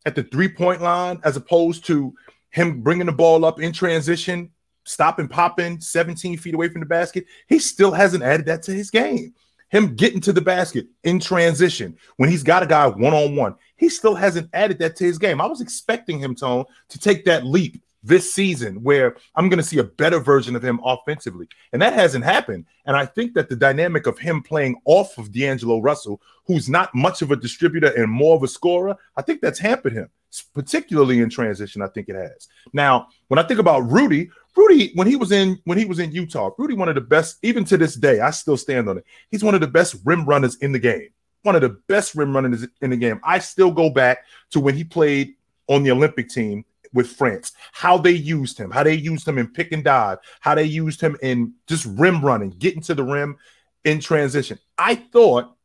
at the three point line, as opposed to him bringing the ball up in transition, stopping, popping 17 feet away from the basket, he still hasn't added that to his game him getting to the basket in transition when he's got a guy one on one, he still hasn't added that to his game. I was expecting him, Tone, to take that leap this season where I'm going to see a better version of him offensively. And that hasn't happened. And I think that the dynamic of him playing off of D'Angelo Russell, who's not much of a distributor and more of a scorer, I think that's hampered him, particularly in transition. I think it has. Now, when I think about Rudy, Rudy, when he was in when he was in Utah, Rudy, one of the best, even to this day, I still stand on it. He's one of the best rim runners in the game. One of the best rim runners in the game. I still go back to when he played on the Olympic team with France, how they used him, how they used him in pick and dive, how they used him in just rim running, getting to the rim in transition. I thought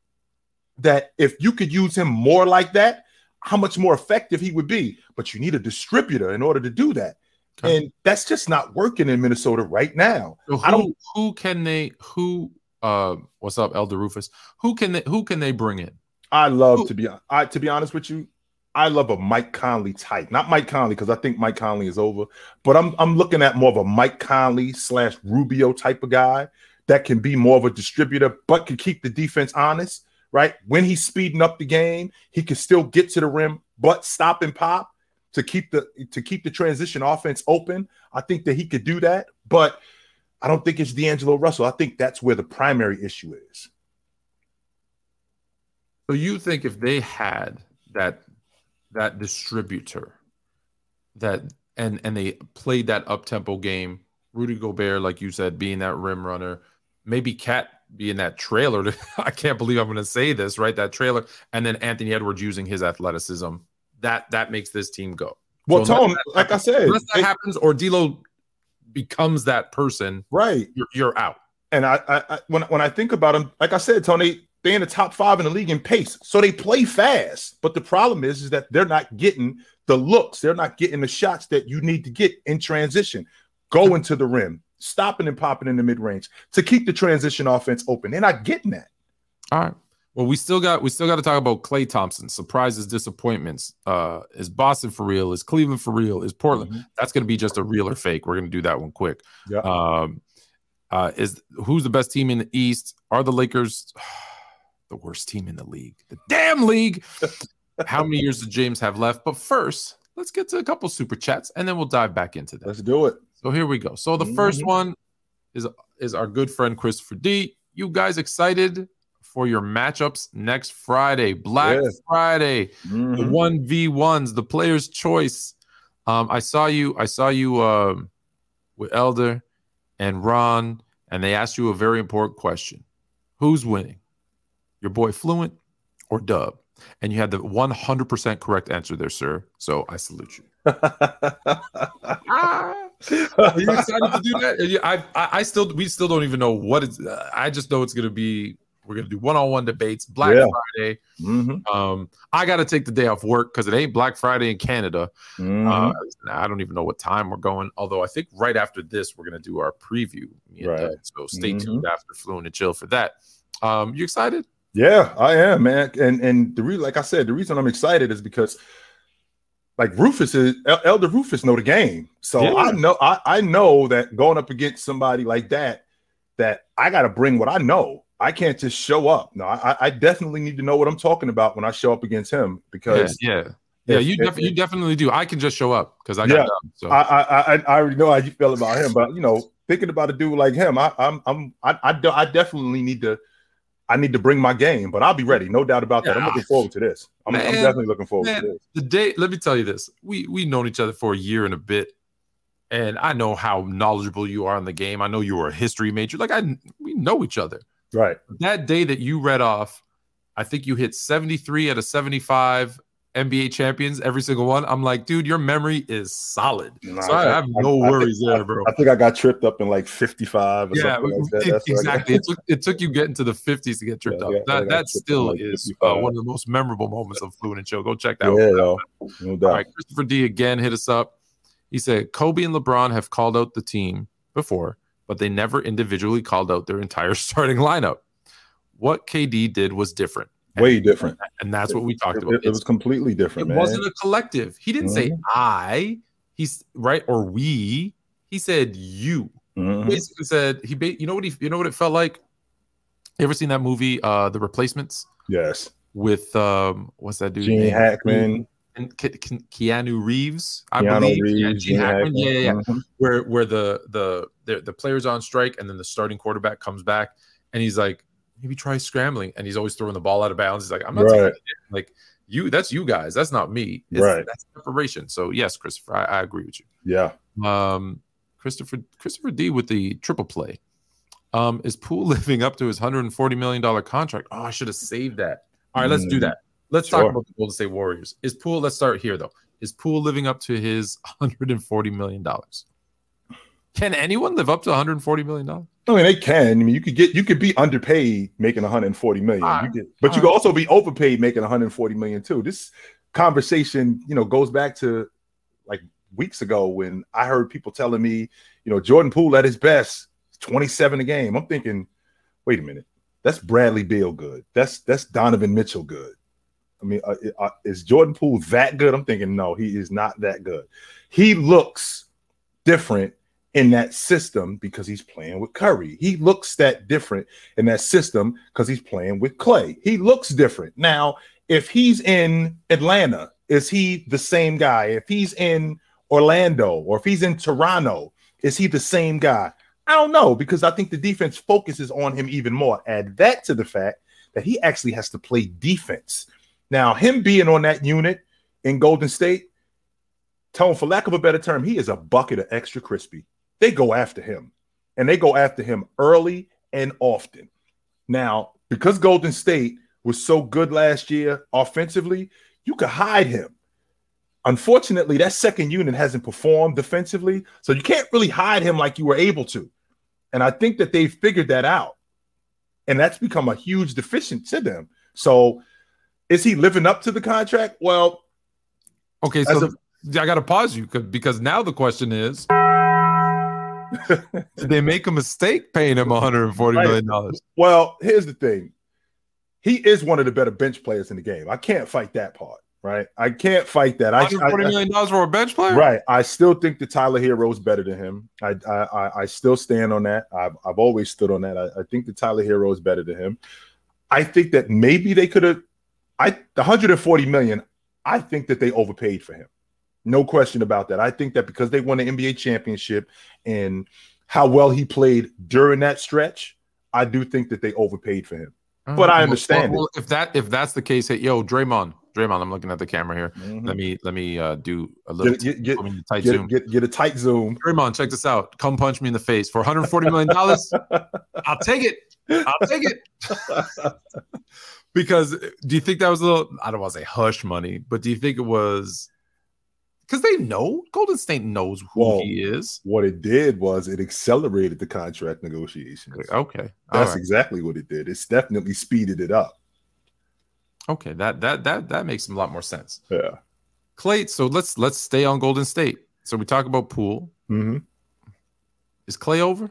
that if you could use him more like that, how much more effective he would be. But you need a distributor in order to do that. Okay. And that's just not working in Minnesota right now.
So who, I don't who can they who uh what's up, Elder Rufus? Who can they who can they bring in?
I love who? to be I to be honest with you, I love a Mike Conley type. Not Mike Conley, because I think Mike Conley is over, but I'm I'm looking at more of a Mike Conley slash Rubio type of guy that can be more of a distributor, but can keep the defense honest right? When he's speeding up the game, he can still get to the rim, but stop and pop to keep the to keep the transition offense open. I think that he could do that, but I don't think it's D'Angelo Russell. I think that's where the primary issue is.
So you think if they had that that distributor that and and they played that up tempo game, Rudy Gobert, like you said, being that rim runner, maybe KAT being that trailer. I can't believe I'm going to say this, right? That trailer, and then Anthony Edwards using his athleticism. That that makes this team go.
Well, so Tone, like I said,
unless that it, happens or D'Lo becomes that person,
right?
You're, you're out.
And I, I, I, when when I think about them, like I said, Tony, they in the top five in the league in pace, so they play fast. But the problem is, is that they're not getting the looks, they're not getting the shots that you need to get in transition, going to the rim, stopping and popping in the mid range to keep the transition offense open. They're not getting that.
All right. Well, we still got we still got to talk about Klay Thompson surprises, disappointments. Uh, is Boston for real? Is Cleveland for real? Is Portland? Mm-hmm. That's going to be just a real or fake. We're going to do that one quick.
Yeah.
Um, uh, is who's the best team in the East? Are the Lakers the worst team in the league? The damn league. How many years does James have left? But first, let's get to a couple super chats, and then we'll dive back into that.
Let's do it.
So here we go. So the mm-hmm. first one is is our good friend Christopher D. You guys excited for your matchups next Friday, Black. Friday, mm-hmm. the one v ones, the player's choice. Um, I saw you. I saw you um, with Elder and Ron, and they asked you a very important question: Who's winning, your boy Fluent or Dub? And you had the 100% correct answer there, sir. So I salute you. ah! Are you excited to do that? I, I, I still, we still don't even know what it's. Uh, I just know it's going to be. We're going to do one-on-one debates Black yeah. Friday. Mm-hmm. Um, I got to take the day off work because it ain't Black Friday in Canada. Mm-hmm. Uh, I don't even know what time we're going. Although I think right after this we're going to do our preview. Right. So stay mm-hmm. tuned after Fluent and Chill for that. Um, you excited?
Yeah, I am, man. And and the reason, like I said, the reason I'm excited is because like Rufus is Elder Rufus know the game. So yeah. I know I, I know that going up against somebody like that, that I gotta bring what I know. I can't just show up. No, I, I definitely need to know what I'm talking about when I show up against him because
yeah, yeah. Yeah, you, def- you definitely do. I can just show up because I got yeah,
done, so. I, I I already know how you feel about him, but you know, thinking about a dude like him, I, I'm I'm I I, I definitely need to I need to bring my game, but I'll be ready, no doubt about that. Yeah. I'm looking forward to this. I'm, man, I'm definitely looking forward man, to this.
The day, let me tell you this: we we've known each other for a year and a bit, and I know how knowledgeable you are in the game. I know you are a history major. Like I, we know each other.
Right.
That day that you read off, I think you hit 73 out of 75 NBA champions, every single one. I'm like, dude, your memory is solid. So I, I, have no I, worries
I
there, bro.
I think I got tripped up in like 55.
yeah, like exactly. it, took, it took you getting to the 50s to get tripped yeah, up. that that still like is uh, one of the most memorable moments of Fluent and Chill. Go check that yeah, one out. No doubt. All right, Christopher D again hit us up. He said Kobe and LeBron have called out the team before, but they never individually called out their entire starting lineup. What KD did was different.
Way different.
and that's what we talked about.
it, it was completely different
it
man.
wasn't a collective. He didn't mm-hmm. say i he's right or we he said you. Mm-hmm. basically said he you know what he you know what it felt like? You ever seen that movie uh the replacements?
Yes.
With um what's that dude
gene hackman
Keanu Reeves, I Keanu believe. Reeves, yeah. Yeah, yeah. Mm-hmm. Where where the, the the the players on strike and then the starting quarterback comes back and he's like, maybe try scrambling. And he's always throwing the ball out of bounds. He's like, I'm not right. like you. That's you guys. That's not me.
It's, right.
That's separation. So yes, Christopher, I, I, agree with you.
Yeah.
Um, Christopher Christopher D with the triple play. Um, is Poole living up to his 140 million dollar contract? Oh, I should have saved that. All right, let's do mm, that. Let's sure. talk about the Golden State Warriors. Is Poole? Let's start here though. is Poole living up to his 140 million dollars? Can anyone live up to 140 million dollars?
I mean, they can. I mean, you could get you could be underpaid making 140 million, you
right.
could, but you
All
could also be overpaid making 140 million too. This conversation, you know, goes back to like weeks ago when I heard people telling me, you know, Jordan Poole at his best, 27 a game. I'm thinking, wait a minute, that's Bradley Beal good. That's that's Donovan Mitchell good. I mean, uh, uh, is Jordan Poole that good? I'm thinking, no, he is not that good. He looks different in that system because he's playing with Curry. He looks that different in that system because he's playing with Klay. He looks different. Now, if he's in Atlanta, is he the same guy? If he's in Orlando or if he's in Toronto, is he the same guy? I don't know because I think the defense focuses on him even more. Add that to the fact that he actually has to play defense. Now, him being on that unit in Golden State, Tone, for lack of a better term, he is a bucket of extra crispy. They go after him and they go after him early and often. Now, because Golden State was so good last year offensively, you could hide him. Unfortunately, that second unit hasn't performed defensively, so you can't really hide him like you were able to. And I think that they've figured that out. And that's become a huge deficient to them. So is he living up to the contract? Well,
Okay, so
of-
I got to pause you because now the question is did they make a mistake paying him 140
Right.
million dollars?
Well, here's the thing. He is one of the better bench players in the game. I can't fight that part, right? I can't fight that. I,
140
I-
million dollars for a bench player?
right. I still think that Tyler Herro is better than him. I, I I I still stand on that. I've I've always stood on that. I, I think that Tyler Herro is better than him. I think that maybe they could have. I the 140 million. I think that they overpaid for him. No question about that. I think that because they won the NBA championship and how well he played during that stretch, I do think that they overpaid for him. But I understand
Well, if that if that's the case, hey, yo, Draymond, Draymond, I'm looking at the camera here. Let me let me uh, do a little
Get, get,
put
get,
me tight
get,
zoom.
get, get a tight zoom.
Draymond, check this out. Come punch me in the face for 140 million dollars. I'll take it. I'll take it. because do you think that was a little? I don't want to say hush money, but do you think it was? Because they know Golden State knows who
Whoa.
he is.
What it did was it accelerated the contract negotiations.
Okay,
That's
right.
exactly what it did. It's definitely speeded it up.
okay. That that that that makes a lot more sense.
Yeah.
Klay. So let's let's stay on Golden State. So we talk about Poole.
hmm
Is Klay over?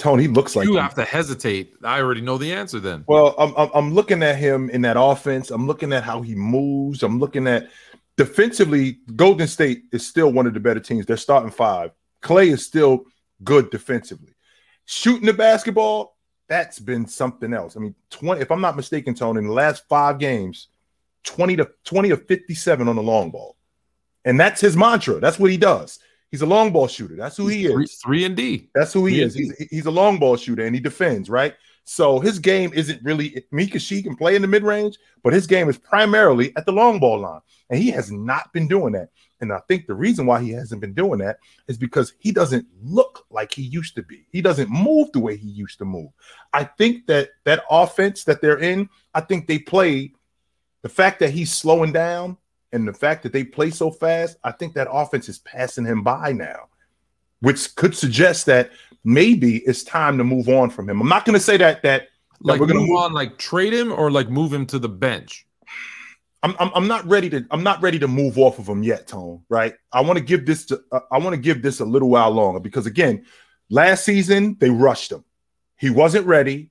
Tony looks like
you
he-
have to hesitate. I already know the answer. Then
Well, I'm, I'm I'm looking at him in that offense. I'm looking at how he moves. I'm looking at defensively. Golden State is still one of the better teams. They're starting five. Klay is still good defensively. Shooting the basketball, that's been something else. I mean, 20, if I'm not mistaken, Tony, in the last five games, 20 to 20 of 57 on the long ball. And that's his mantra. That's what he does. He's a long ball shooter. That's who he is.
three, three and D.
That's who he
Yeah,
is. He's, he's a long ball shooter and he defends, right? So his game isn't really Mika She can play in the mid range, but his game is primarily at the long ball line. And he has not been doing that. And I think the reason why he hasn't been doing that is because he doesn't look like he used to be. He doesn't move the way he used to move. I think that that offense that they're in, I think they play the fact that he's slowing down and the fact that they play so fast, I think that offense is passing him by now, which could suggest that maybe it's time to move on from him. I'm not going to say that that
Like
we're gonna
move
move-
on, like trade him or like move him to the bench.
I'm, I'm I'm not ready to I'm not ready to move off of him yet, Tone. Right? I want to give this to uh, I want to give this a little while longer because again, last season they rushed him. He wasn't ready.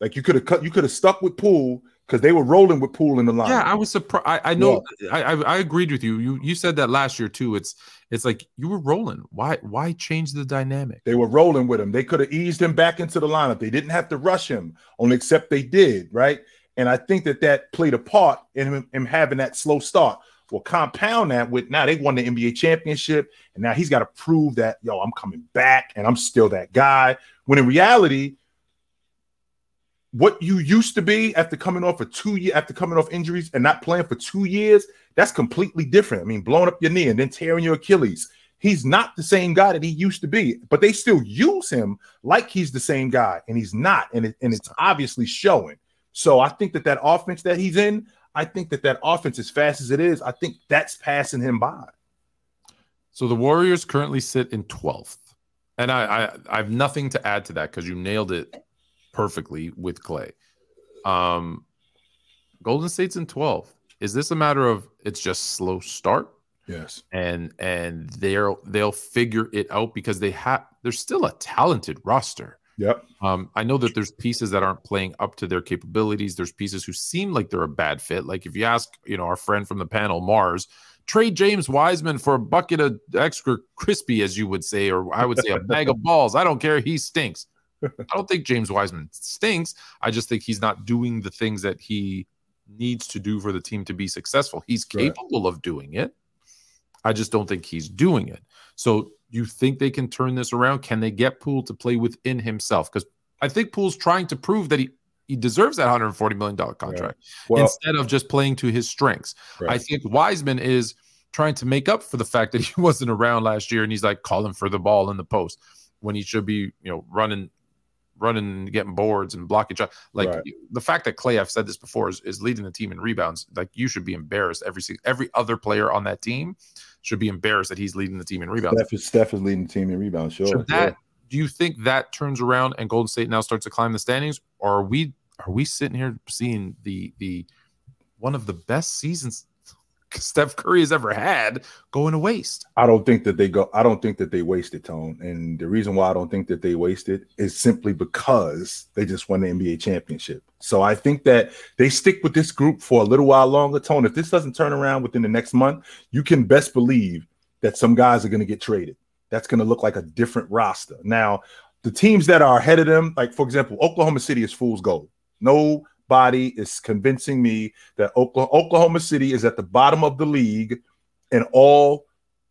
Like you could have cut you could have stuck with Poole because they were rolling with Poole in the line.
Yeah, I was surprised. I, I know. I, I I agreed with you. You you said that last year too. It's it's like you were rolling. Why why change the dynamic?
They were rolling with him. They could have eased him back into the lineup. They didn't have to rush him, only except they did, right? And I think that that played a part in him, him having that slow start. Well, compound that with now they won the NBA championship, and now he's got to prove that yo, I'm coming back and I'm still that guy. When in reality, what you used to be after coming off for two years, after coming off injuries and not playing for two years, that's completely different. I mean, blowing up your knee and then tearing your Achilles. He's not the same guy that he used to be, but they still use him like he's the same guy, and he's not, and it, and it's obviously showing. So I think that that offense that he's in, I think that that offense, as fast as it is, I think that's passing him by.
So the Warriors currently sit in 12th. And I, I, I have nothing to add to that because you nailed it perfectly with Clay. Um, Golden State's in 12th. Is this a matter of it's just slow start?
Yes.
And and they'll they'll figure it out because they have they're still a talented roster.
Yep.
Um, I know that there's pieces that aren't playing up to their capabilities. There's pieces who seem like they're a bad fit. Like if you ask, you know, our friend from the panel, Mars, trade James Wiseman for a bucket of extra crispy, as you would say, or I would say a bag of balls. I don't care. He stinks. I don't think James Wiseman stinks. I just think he's not doing the things that he needs to do for the team to be successful. He's capable right. of doing it. I just don't think he's doing it. So you think they can turn this around? Can they get Poole to play within himself? Because I think Poole's trying to prove that he he deserves that 140 million dollar contract right. well, instead of just playing to his strengths. Right. I think Wiseman is trying to make up for the fact that he wasn't around last year and he's like calling for the ball in the post when he should be, you know, running running and getting boards and blocking shots. Like right. the fact that Klay, I've said this before, is, is leading the team in rebounds. Like you should be embarrassed. Every every other player on that team should be embarrassed that he's leading the team in rebounds.
Steph is, Steph is leading the team in rebounds. Sure.
Should that yeah. do you think that turns around and Golden State now starts to climb the standings, or are we are we sitting here seeing the the one of the best seasons Steph Curry has ever had going to waste.
I don't think that they go. I don't think that they wasted tone, and the reason why I don't think that they wasted is simply because they just won the NBA championship. So I think that they stick with this group for a little while longer. Tone, if this doesn't turn around within the next month, you can best believe that some guys are going to get traded. That's going to look like a different roster. Now, the teams that are ahead of them, like for example, Oklahoma City is fool's gold. No body is convincing me that Oklahoma City is at the bottom of the league in all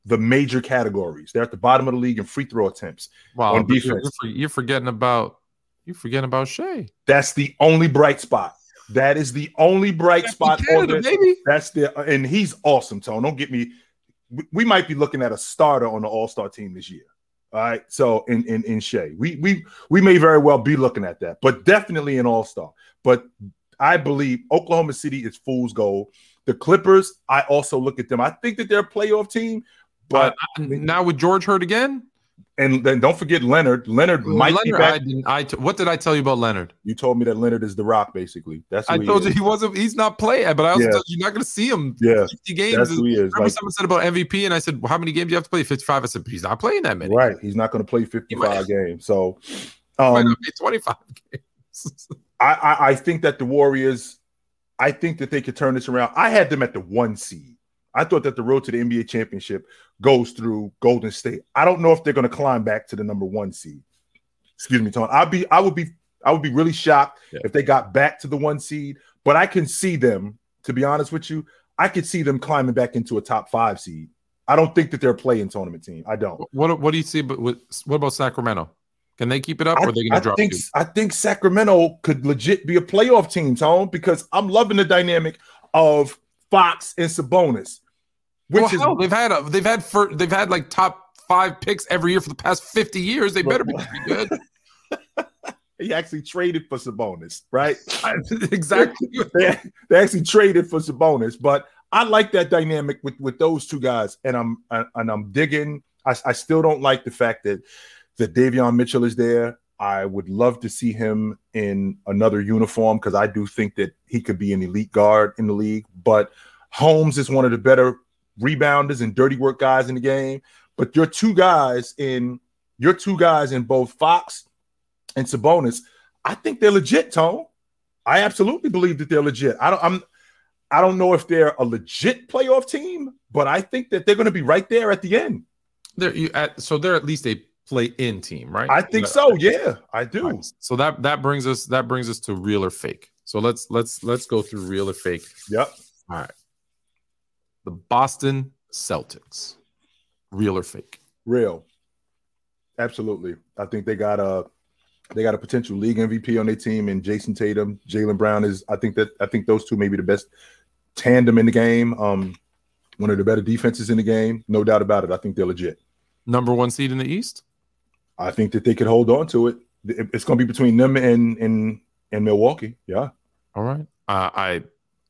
the major categories. They're at the bottom of the league in free throw attempts.
Wow, on defense. You're, you're forgetting about you're forgetting about Shai.
That's the only bright spot. That is the only bright That's spot Canada, on this. That's the and he's awesome, Tone. Don't get me. We might be looking at a starter on the All Star team this year. All right. So in in in Shai, we we we may very well be looking at that, but definitely an All Star. But I believe Oklahoma City is fool's gold. The Clippers, I also look at them. I think that they're a playoff team, but
uh, now with George hurt again,
and then don't forget Leonard. Leonard might Leonard, be back. I
didn't, I t- what did I tell you about Leonard?
You told me that Leonard is the Rock, basically. That's
I told you he wasn't. He's not playing, but I also yeah. told you you're not going to see him.
Yeah, fifty
games. That's who he is. Remember, like, someone said about MVP, and I said, well, "How many games do you have to play?" Fifty-five. I said, "He's not playing that many."
Right. He's not going to play fifty-five games. So, um,
twenty-five games.
I, I I think that the Warriors. I think that they could turn this around. I had them at the one seed. I thought that the road to the NBA championship goes through Golden State. I don't know if they're going to climb back to the number one seed. Excuse me, Tony. I'd be, I would be, I would be really shocked yeah. if they got back to the one seed. But I can see them. To be honest with you, I could see them climbing back into a top five seed. I don't think that they're a playing tournament team. I don't.
What What do you see? But what about Sacramento? Can they keep it up, or are they going to drop?
Think, I think Sacramento could legit be a playoff team, Tone, because I'm loving the dynamic of Fox and Sabonis.
Which well, is hell, they've had a, they've had for, they've had like top five picks every year for the past 50 years. They better be good.
he actually traded for Sabonis, right?
exactly.
they, they actually traded for Sabonis, but I like that dynamic with with those two guys, and I'm and I'm digging. I, I still don't like the fact that that Davion Mitchell is there. I would love to see him in another uniform because I do think that he could be an elite guard in the league. But Holmes is one of the better rebounders and dirty work guys in the game. But your two guys in your two guys in both Fox and Sabonis, I think they're legit, Tone. I absolutely believe that they're legit. I don't I'm I don't know if they're a legit playoff team, but I think that they're going to be right there at the end.
They're at so they're at least a play in team, right?
I think so. Yeah, I do. Right.
So that that brings us that brings us to real or fake. So let's let's let's go through real or fake.
Yep.
All right. The Boston Celtics. Real or fake?
Real. Absolutely. I think they got a they got a potential league MVP on their team and Jayson Tatum, Jaylen Brown is I think that I think those two may be the best tandem in the game. Um one of the better defenses in the game, no doubt about it. I think they're legit.
Number one seed in the East?
I think that they could hold on to it. It's going to be between them and and and Milwaukee. Yeah.
All right. Uh, I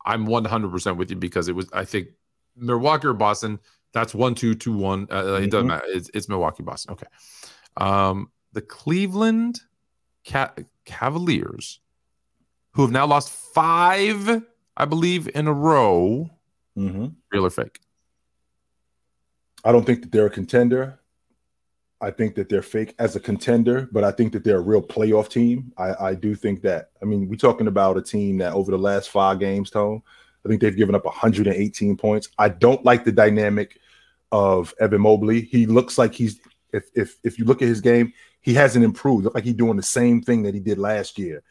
I'm 100% with you because it was, I think, Milwaukee or Boston. That's one, two, two, one. Uh, mm-hmm. It doesn't matter. It's, it's, Milwaukee, Boston. Okay. Um, the Cleveland Ca- Cavaliers, who have now lost five, I believe, in a row.
Mm-hmm.
Real or fake?
I don't think that they're a contender. I think that they're fake as a contender, but I think that they're a real playoff team. I, I do think that. I mean, we're talking about a team that over the last five games, Tone, I think they've given up 118 points. I don't like the dynamic of Evan Mobley. He looks like he's if if if you look at his game, he hasn't improved. Look like he's doing the same thing that he did last year.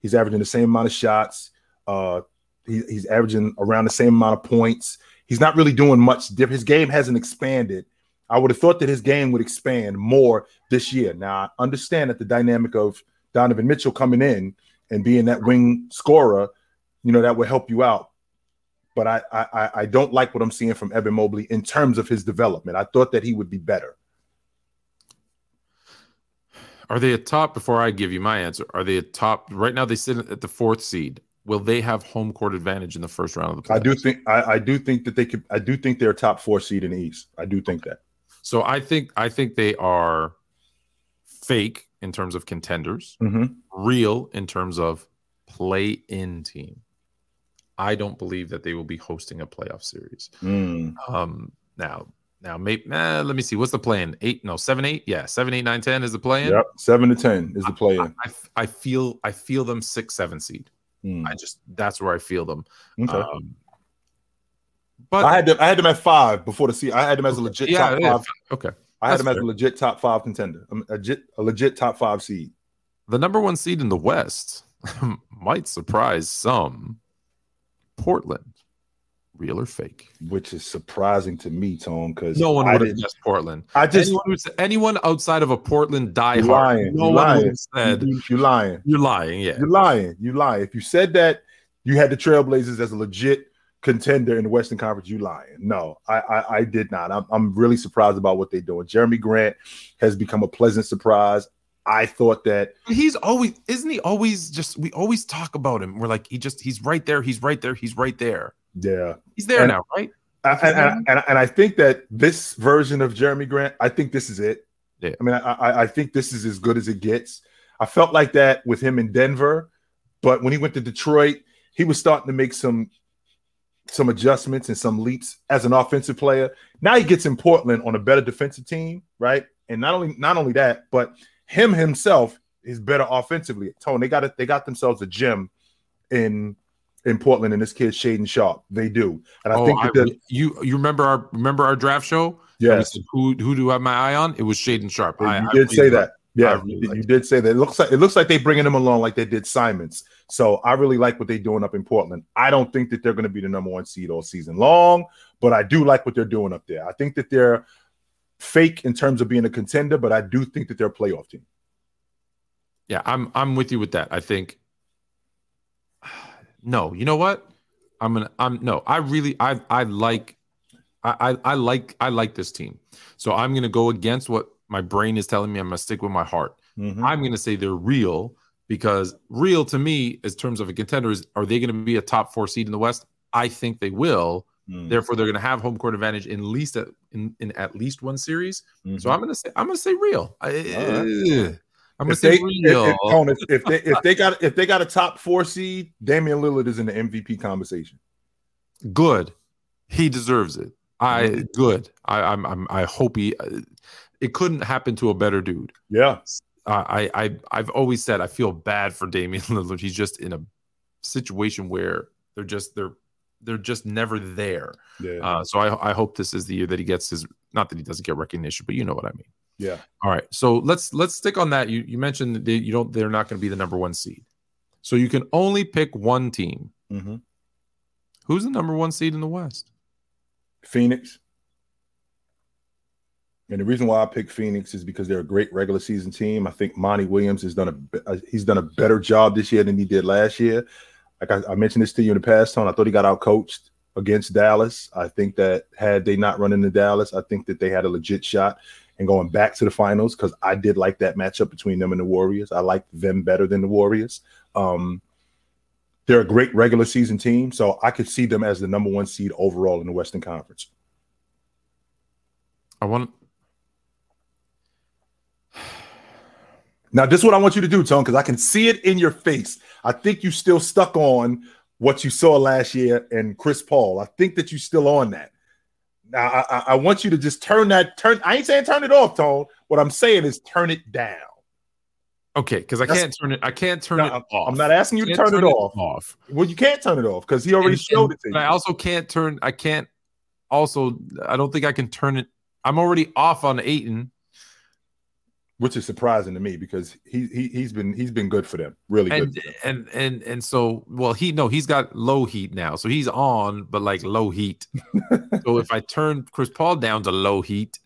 He's averaging the same amount of shots. Uh, he, he's averaging around the same amount of points. He's not really doing much different. His game hasn't expanded I would have thought that his game would expand more this year. Now, I understand that the dynamic of Donovan Mitchell coming in and being that wing scorer, you know, that would help you out. But I, I, I don't like what I'm seeing from Evan Mobley in terms of his development. I thought that he would be better.
Are they a top? Before I give you my answer, are they a top? Right now, they sit at the fourth seed. Will they have home court advantage in the first round of the playoffs?
I do think I, I do think that they could. I do think they're a top four seed in the East. I do think that.
So I think I think they are fake in terms of contenders,
mm-hmm.
real in terms of play in team. I don't believe that they will be hosting a playoff series.
Mm.
Um, now, now, maybe eh, let me see. What's the plan? Eight? No, seven, eight. Yeah, seven, eight, nine, ten is the plan.
Yep, seven to ten is the plan.
I, I, I, feel, I feel them six, seven seed.
Mm.
I just that's where I feel them.
Okay. Um, but I had them. I had them at five before the season. I had them as a legit yeah, top five.
Okay,
I had them fair. as a legit top five contender. Um, a legit, a legit top five seed.
The number one seed in the West might surprise some. Portland, real or fake?
Which is surprising to me, Tone, because
no one would have guessed Portland.
I just
anyone, anyone, outside of a Portland diehard,
lying.
no one
lying.
said
you're lying.
You're lying. Yeah,
you're lying. You lie. If you said that you had the Trailblazers as a legit contender in the Western Conference, you lying. No, I, I, I did not. I'm, I'm really surprised about what they're doing. Jerami Grant has become a pleasant surprise. I thought that
he's always isn't he always just we always talk about him. We're like he just he's right there, he's right there, he's right there.
Yeah,
he's there and, now, right?
I, and, and, and, I think that this version of Jerami Grant, I think this is it.
Yeah.
I mean, I, I think this is as good as it gets. I felt like that with him in Denver, but when he went to Detroit, he was starting to make some some adjustments and some leaps as an offensive player. Now he gets in Portland on a better defensive team, right? And not only not only that, but him himself is better offensively. Tone, they got it. They got themselves a gym in in Portland, and this kid Shaedon Sharpe. They do, and I oh, think that I,
you you remember our remember our draft show.
Yes.
Who who do I have my eye on? It was Shaedon Sharpe.
You
I,
did say that. Yeah, really you, you did say that. It looks like it looks like they bringing him along like they did Simons. So I really like what they're doing up in Portland. I don't think that they're going to be the number one seed all season long, but I do like what they're doing up there. I think that they're fake in terms of being a contender, but I do think that they're a playoff team.
Yeah, I'm I'm with you with that. I think no, you know what? I'm gonna I'm no, I really I I like I, I, I like I like this team. So I'm gonna go against what my brain is telling me I'm gonna stick with my heart.
Mm-hmm.
I'm gonna say they're real because real to me, in terms of a contender, is are they going to be a top four seed in the West? I think they will.
Mm.
Therefore, they're going to have home court advantage in least at, in, in at least one series.
Mm-hmm.
So I'm going to say I'm to say real. I,
right.
I'm going to say real.
If, if, if, they if they got if they got a top four seed, Damian Lillard is in the MVP conversation.
Good, he deserves it. I mm-hmm. good. I I'm, I'm I hope he. It couldn't happen to a better dude.
Yeah.
I, I I've always said I feel bad for Damian Lillard. He's just in a situation where they're just they're they're just never there.
Yeah.
Uh, so I I hope this is the year that he gets his not that he doesn't get recognition, but you know what I mean.
Yeah.
All right. So let's let's stick on that. You you mentioned that you don't they're not going to be the number one seed, so you can only pick one team.
Mm-hmm.
Who's the number one seed in the West?
Phoenix. And the reason why I pick Phoenix is because they're a great regular season team. I think Monty Williams has done a he's done a better job this year than he did last year. Like I, I mentioned this to you in the past, Tone. I thought he got out coached against Dallas. I think that had they not run into Dallas, I think that they had a legit shot and going back to the finals because I did like that matchup between them and the Warriors. I liked them better than the Warriors. Um, they're a great regular season team. So I could see them as the number one seed overall in the Western Conference.
I want.
Now, this is what I want you to do, Tone, because I can see it in your face. I think you still stuck on what you saw last year and Chris Paul. I think that you're still on that. Now, I, I want you to just turn that turn. I ain't saying turn it off, Tone. What I'm saying is turn it down.
Okay, because I
That's-
can't turn it. I can't turn
No,
it off.
I'm not asking you to
Can't
turn it off.
off.
Well, you can't turn it off because he already
And-
showed
and-
it to you.
I also can't turn. I can't. Also, I don't think I can turn it. I'm already off on Ayton,
which is surprising to me because he, he he's been he's been good for them, really
and
good.
and and and so well. He no, he's got low heat now, so he's on, but like low heat. so if I turn Chris Paul down to low heat,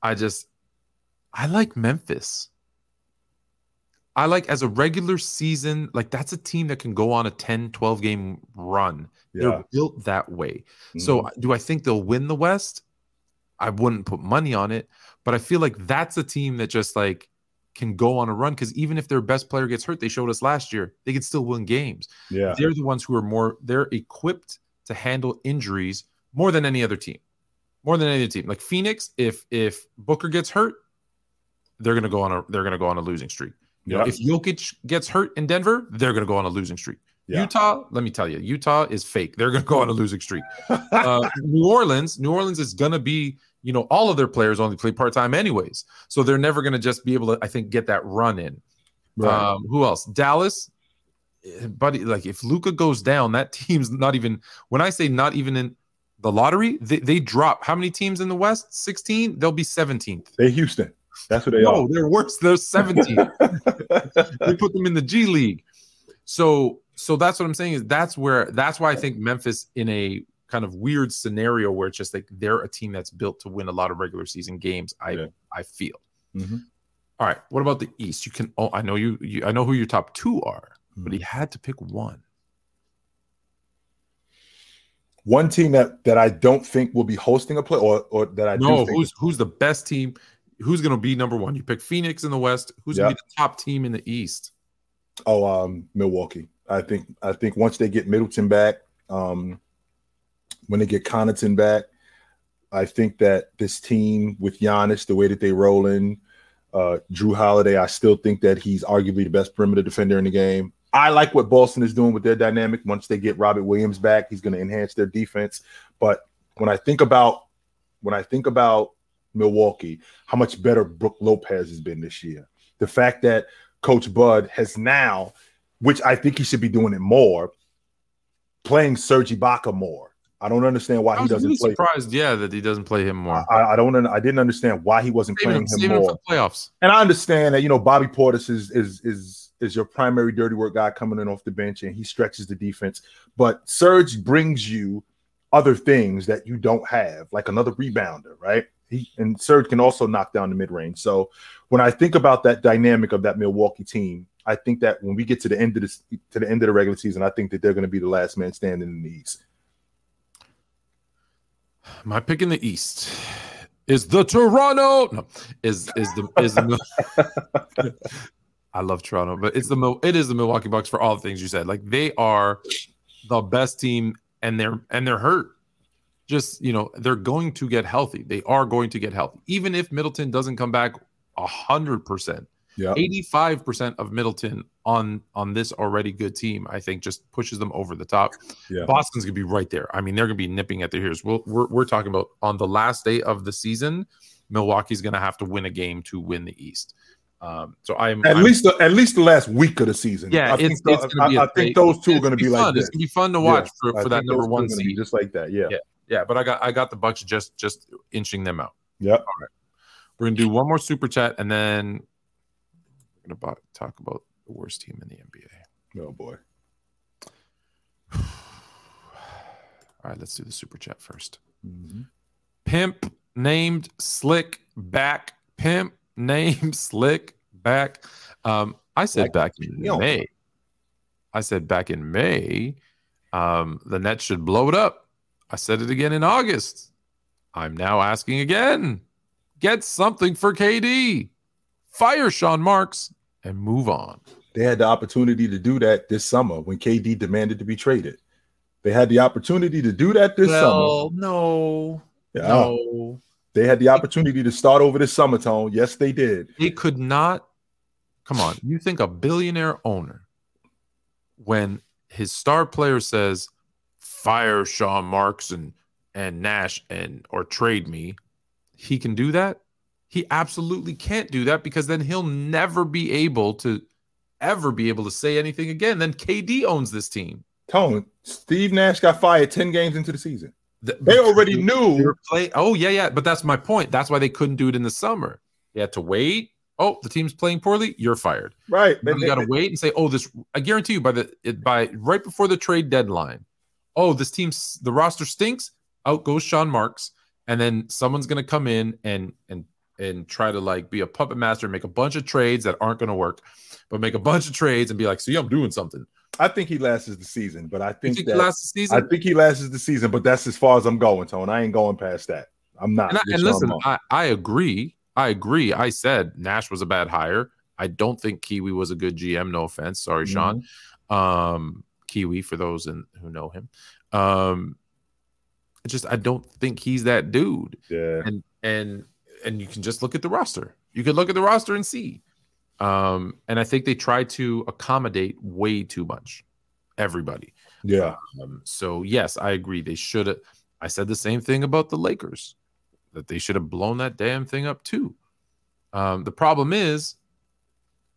I just I like Memphis. I like as a regular season, like that's a team that can go on a 10, 12 game run.
Yeah,
They're built that way. So
Mhm.
do I think they'll win the West? I wouldn't put money on it, but I feel like that's a team that just like can go on a run because even if their best player gets hurt, they showed us last year, they can still win games.
yeah,
They're the ones who are more they're equipped to handle injuries more than any other team. More than any other team. Like Phoenix, if if Booker gets hurt, they're gonna go on a they're gonna go on a losing streak. You know,
yeah,
if Jokic gets hurt in Denver, they're gonna go on a losing streak.
Yeah.
Utah, let me tell you, Utah is fake. They're going to go on a losing streak. Uh, New Orleans, New Orleans is going to be, you know, all of their players only play part time, anyways. So they're never going to just be able to, I think, get that run in.
right.
Um, who else? Dallas, eh, buddy. Like if Luka goes down, that team's not even. When I say not even in the lottery, they, they drop. How many teams in the West? Sixteen. They'll be seventeenth.
they Houston. That's what they
No,
are.
they're worse. They're seventeenth. they put them in the G League. So so that's what I'm saying is that's where that's why I think Memphis in a kind of weird scenario where it's just like they're a team that's built to win a lot of regular season games. I
Yeah.
I feel.
Mhm.
All right. What about the East? You can. Oh, I know you, you. I know who your top two are, but he had to pick one.
One team that that I don't think will be hosting a play, or or that I
No, who's who's the best team? Who's going to be number one? You pick Phoenix in the West. Who's going to be the top team in the East?
Oh, um, Milwaukee. I think I think once they get Middleton back, um, when they get Connaughton back, I think that this team with Giannis, the way that they roll in, uh, Jrue Holiday, I still think that he's arguably the best perimeter defender in the game. I like what Boston is doing with their dynamic. Once they get Robert Williams back, he's going to enhance their defense. But when I think about when I think about Milwaukee, how much better Brook Lopez has been this year. The fact that Coach Bud has now, which I think he should be doing it more, playing Serge Ibaka more. I don't understand why he doesn't
really
play.
surprised, yeah, that he doesn't play him more.
I, I don't. I didn't understand why he wasn't
Save
playing
him,
more.
playoffs.
And I understand that you know Bobby Portis is is is is your primary dirty work guy coming in off the bench and he stretches the defense. But Serge brings you other things that you don't have, like another rebounder, right? He and Serge can also knock down the mid range. So when I think about that dynamic of that Milwaukee team, I think that when we get to the end of this to the end of the regular season, I think that they're going to be the last man standing in the East.
My pick in the East is the Toronto. No, is is the is the. I love Toronto, but it's the it is the Milwaukee Bucks for all the things you said. Like they are the best team, and they're and they're hurt. Just you know, they're going to get healthy. They are going to get healthy, even if Middleton doesn't come back a hundred percent.
Yeah.
85% of Middleton on on this already good team, I think, just pushes them over the top.
Yeah.
Boston's gonna be right there. I mean, they're gonna be nipping at their heels. We'll, we're we're talking about on the last day of the season, Milwaukee's gonna have to win a game to win the East. Um, so I'm
At
I'm-
least the, at least the last week of the season.
Yeah,
I
it's-
think, the-
it's gonna be
I- I think those two are going to be like
fun.
this.
It's gonna be fun to watch
Yeah,
for, for that number one
are
seed.
just like that. Yeah.
Yeah. Yeah, but I got I got the Bucks just just inching them out.
Yep. All right.
We're gonna do one more super chat and then we're gonna talk about the worst team in the NBA.
Oh boy.
All right, let's do the super chat first.
Mhm.
Pimp named Slick back. Pimp named Slick back. Um, I said
Like
back in
Yo.
May. I said back in May, um, the Nets should blow it up. I said it again in August. I'm now asking again. Get something for KD. Fire Sean Marks and move on.
They had the opportunity to do that this summer when KD demanded to be traded. They had the opportunity to do that this
well,
summer.
no,
Yeah.
no,
They had the opportunity to start over this summer, Tone. Yes, they did.
they could not. Come on, you think a billionaire owner, when his star player says, "Fire Sean Marks and and Nash and or trade me," he can do that? He absolutely can't do that because then he'll never be able to ever be able to say anything again. Then KD owns this team.
Tone, Steve Nash got fired 10 games into the season.
Th-
They already
They
knew.
play- oh yeah, yeah, but that's my point. That's why they couldn't do it in the summer. They had to wait. Oh, the team's playing poorly. You're fired.
Right.
Then you got to wait and say, oh, this. I guarantee you, by the it, by right before the trade deadline, oh, this team's the roster stinks. Out goes Sean Marks, and then someone's gonna come in and and and try to like be a puppet master, and make a bunch of trades that aren't gonna work, but make a bunch of trades and be like, see, I'm doing something.
I think he lasts the season, but I think,
think
that
last
I
season?
think he lasts the season, but that's as far as I'm going, Tone. I ain't going past that. I'm not.
And, I, and listen, I, I agree. I agree. I said Nash was a bad hire. I don't think Kiwi was a good GM. No offense. Sorry, Sean. Um, Kiwi, for those in, who know him. Um, just I don't think he's that dude.
Yeah.
And and and you can just look at the roster. You could look at the roster and see. Um, and I think they try to accommodate way too much everybody.
Yeah.
Um, so yes, I agree. They should have. I said the same thing about the Lakers, that they should have blown that damn thing up too. Um, the problem is,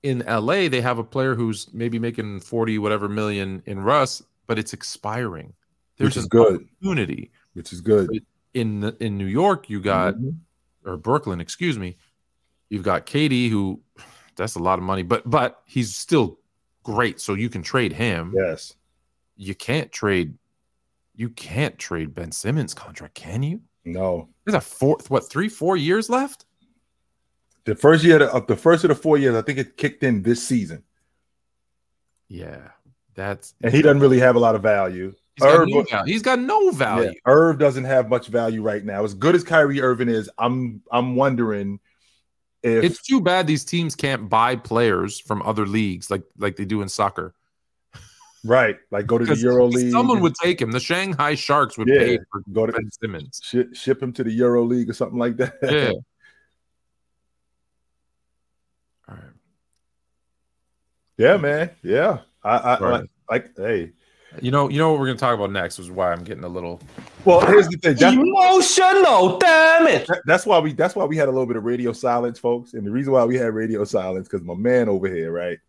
in LA, they have a player who's maybe making forty whatever million in Russ, but it's expiring. There's
Which is good.
opportunity
Which is good.
in the, in New York. You got
Mhm.
Or Brooklyn, excuse me. You've got KD, who that's a lot of money, but but he's still great, so you can trade him
Yes.
you can't trade you can't trade Ben Simmons contract, can you?
No.
There's a fourth what three, four years left?
The first year of the first of the four years, I think it kicked in this season.
Yeah. That's
And he doesn't really have a lot of value.
He's got, no value. he's got no value.
Yeah, Irv doesn't have much value right now. As good as Kyrie Irving is, I'm I'm wondering if
It's too bad these teams can't buy players from other leagues like like they do in soccer.
right, like go to the Euro League.
someone would take him. The Shanghai Sharks would
Yeah.
pay for
go to
Ben Simmons.
ship, ship him to the Euro League or something like that.
Yeah. All right.
yeah, man. Yeah. I, I
Right.
like, like hey.
You know, you know what we're gonna talk about next was why I'm getting a little
Well, here's the thing. That-
Emotional, damn it.
That's why we that's why we had a little bit of radio silence, folks. And the reason why we had radio silence because my man over here, right?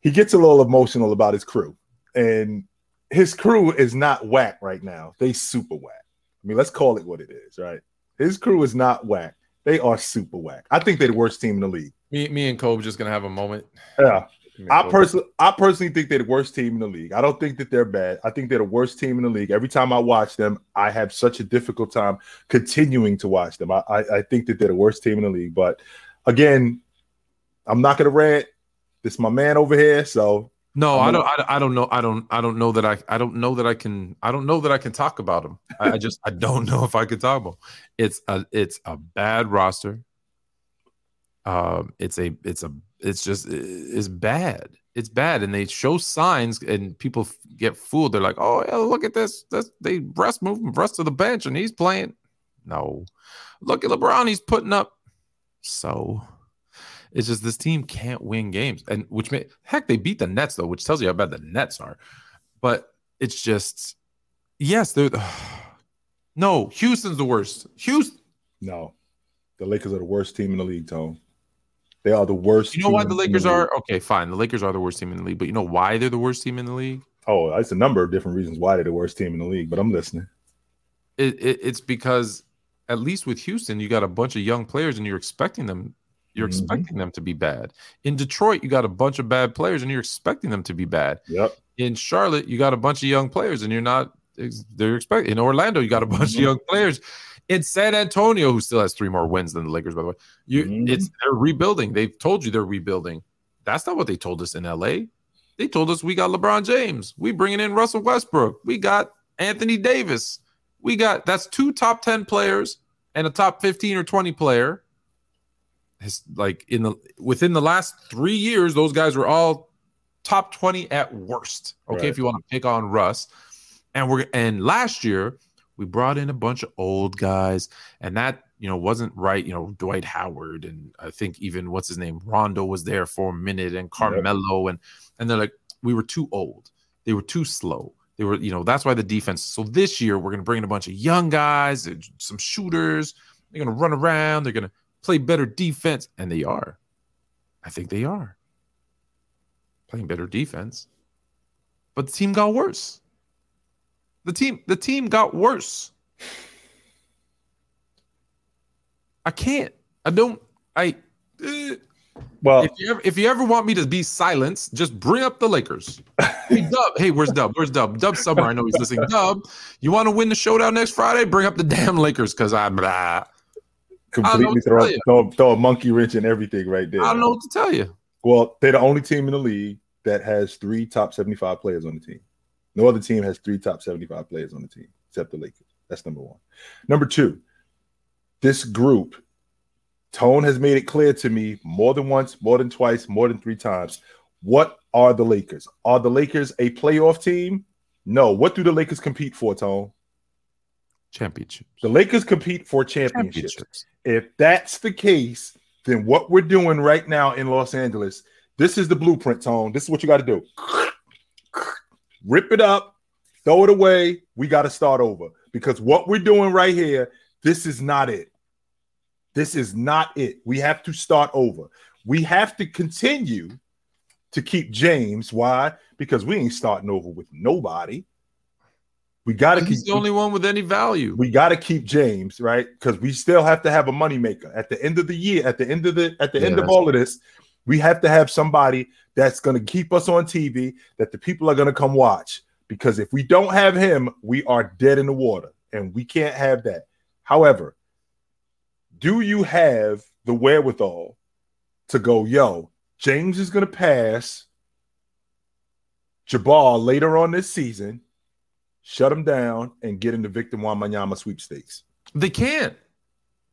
He gets a little emotional about his crew, and his crew is not whack right now. They super whack. I mean, let's call it what it is, right? His crew is not whack. They are super whack. I think they're the worst team in the league.
me, me and Kobe just gonna have a moment.
Yeah,
Me and
I personally, I personally think they're the worst team in the league. I don't think that they're bad. I think they're the worst team in the league. Every time I watch them, I have such a difficult time continuing to watch them. I, I, I think that they're the worst team in the league. But again, I'm not going to rant. This is my man over here, so
No, I
gonna-
don't. I, I don't know. I don't. I don't know that I. I don't know that I can. I don't know that I can talk about them. I, I just. I don't know if I can talk about. 'em. It's a. It's a bad roster. Um. It's a. It's a. It's just. It's bad. It's bad, and they show signs, and people get fooled. They're like, "Oh, yeah, look at this. This they Russ moving Russ to the bench, and he's playing." No, look at LeBron. He's putting up. So, it's just this team can't win games, and which may heck they beat the Nets though, which tells you how bad the Nets are. But it's just yes, they're no Houston's the worst. Houston.
no. The Lakers are the worst team in the league, Tone. They are the worst.
You know why the Lakers
league.
are okay? Fine, the Lakers are the worst team in the league, but you know why they're the worst team in the league?
Oh, it's a number of different reasons why they're the worst team in the league, but I'm listening.
It, it, it's because at least with Houston, you got a bunch of young players, and you're expecting them. You're
Mhm.
expecting them to be bad. In Detroit, you got a bunch of bad players, and you're expecting them to be bad.
Yep.
in Charlotte, you got a bunch of young players, and you're not. They're expecting in Orlando, you got a bunch
Mhm.
of young players. In San Antonio, who still has three more wins than the Lakers, by the way, you
Mhm.
it's they're rebuilding. They've told you they're rebuilding. That's not what they told us in LA. They told us we got LeBron James. We bringing in Russell Westbrook. We got Anthony Davis. We got that's two top ten players and a top fifteen or twenty player. his like in the within the last three years, those guys were all top 20 at worst. Okay,
Right.
if you want to pick on Russ. And we're and last year we brought in a bunch of old guys, and that you know wasn't right. You know, Dwight Howard and I think even what's his name, Rondo was there for a minute, and Carmelo, and and they're like, we were too old. They were too slow. They were, you know, that's why the defense. So this year we're gonna bring in a bunch of young guys, some shooters. They're gonna run around. They're gonna play better defense, and they are. I think they are playing better defense. But the team got worse. The team, the team got worse. I can't. I don't. I. eh.
Well,
if you ever, if you ever want me to be silenced, just bring up the Lakers. Hey Dub, hey, where's Dub? Where's Dub? Dub Summer, I know he's listening. Dub, you want to win the showdown next Friday? Bring up the damn Lakers because I'm. Blah. I don't know
completely throw, throw, throw a monkey wrench in everything right there.
I don't know what to tell you.
Well, they're the only team in the league that has three top 75 players on the team. No other team has three top 75 players on the team except the Lakers. That's number one. Number two, this group, Tone has made it clear to me more than once, more than twice, more than three times. What are the Lakers? Are the Lakers a playoff team? No. What do the Lakers compete for, Tone?
Championships.
The Lakers compete for championships.
Championships.
If that's the case, then what we're doing right now in Los Angeles, this is the blueprint, Tone. This is what you got to do. Rip it up, throw it away. We got to start over because what we're doing right here, this is not it. This is not it. We have to start over. We have to continue to keep James. Why? Because we ain't starting over with nobody. We got to keep
the only one with any value.
we got to keep James, right? Because we still have to have a moneymaker at the end of the year, at the end of the at the
Yeah,
end of all of this. We have to have somebody that's going to keep us on TV that the people are going to come watch. Because if we don't have him, we are dead in the water, and we can't have that. However, do you have the wherewithal to go, yo? James is going to pass Jabbar later on this season shut him down and get into Victor Wembanyama sweepstakes.
They can't.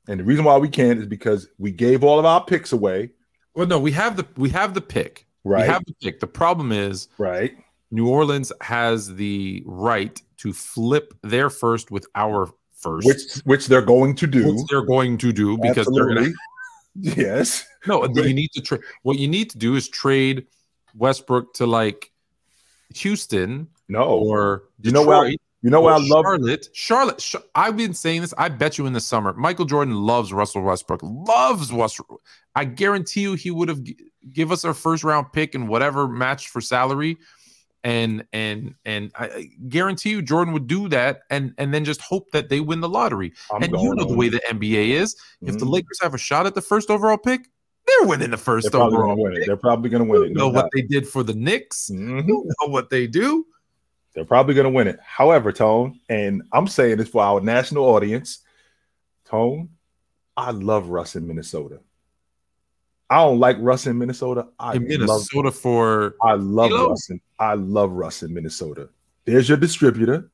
And the reason why we can't is because we gave all of our picks away.
Well, no, we have the we have the pick.
Right.
We have the pick. The problem is
right.
New Orleans has the right to flip their first with our first,
Which which they're going to do.
which they're going to do because they're going to
Yes.
No, you need to trade. What you need to do is trade Westbrook to like Houston
No.
or
You know what
Detroit
you know what
or
I love?
Charlotte. Charlotte. Ch- I've been saying this. I bet you in the summer, Michael Jordan loves Russell Westbrook. Loves Westbrook. I guarantee you, he would have g- give us our first round pick and whatever match for salary, and and and I guarantee you, Jordan would do that, and and then just hope that they win the lottery.
I'm
and you know the way the NBA is. If the
Mhm.
Lakers have a shot at the first overall pick, they're winning the
They're
first
probably
overall.
going to win it.
pick.
They're probably going to win it.
know
No
what they did for the Knicks.
Mhm.
You know what they do.
They're probably going to win it. However, Tone, and I'm saying this for our national audience, Tone, I love Russ in Minnesota. I don't like Russ in Minnesota. I
In
love
Minnesota for
I love
D'Lo.
Russ. In, I love Russ in Minnesota. There's your distributor.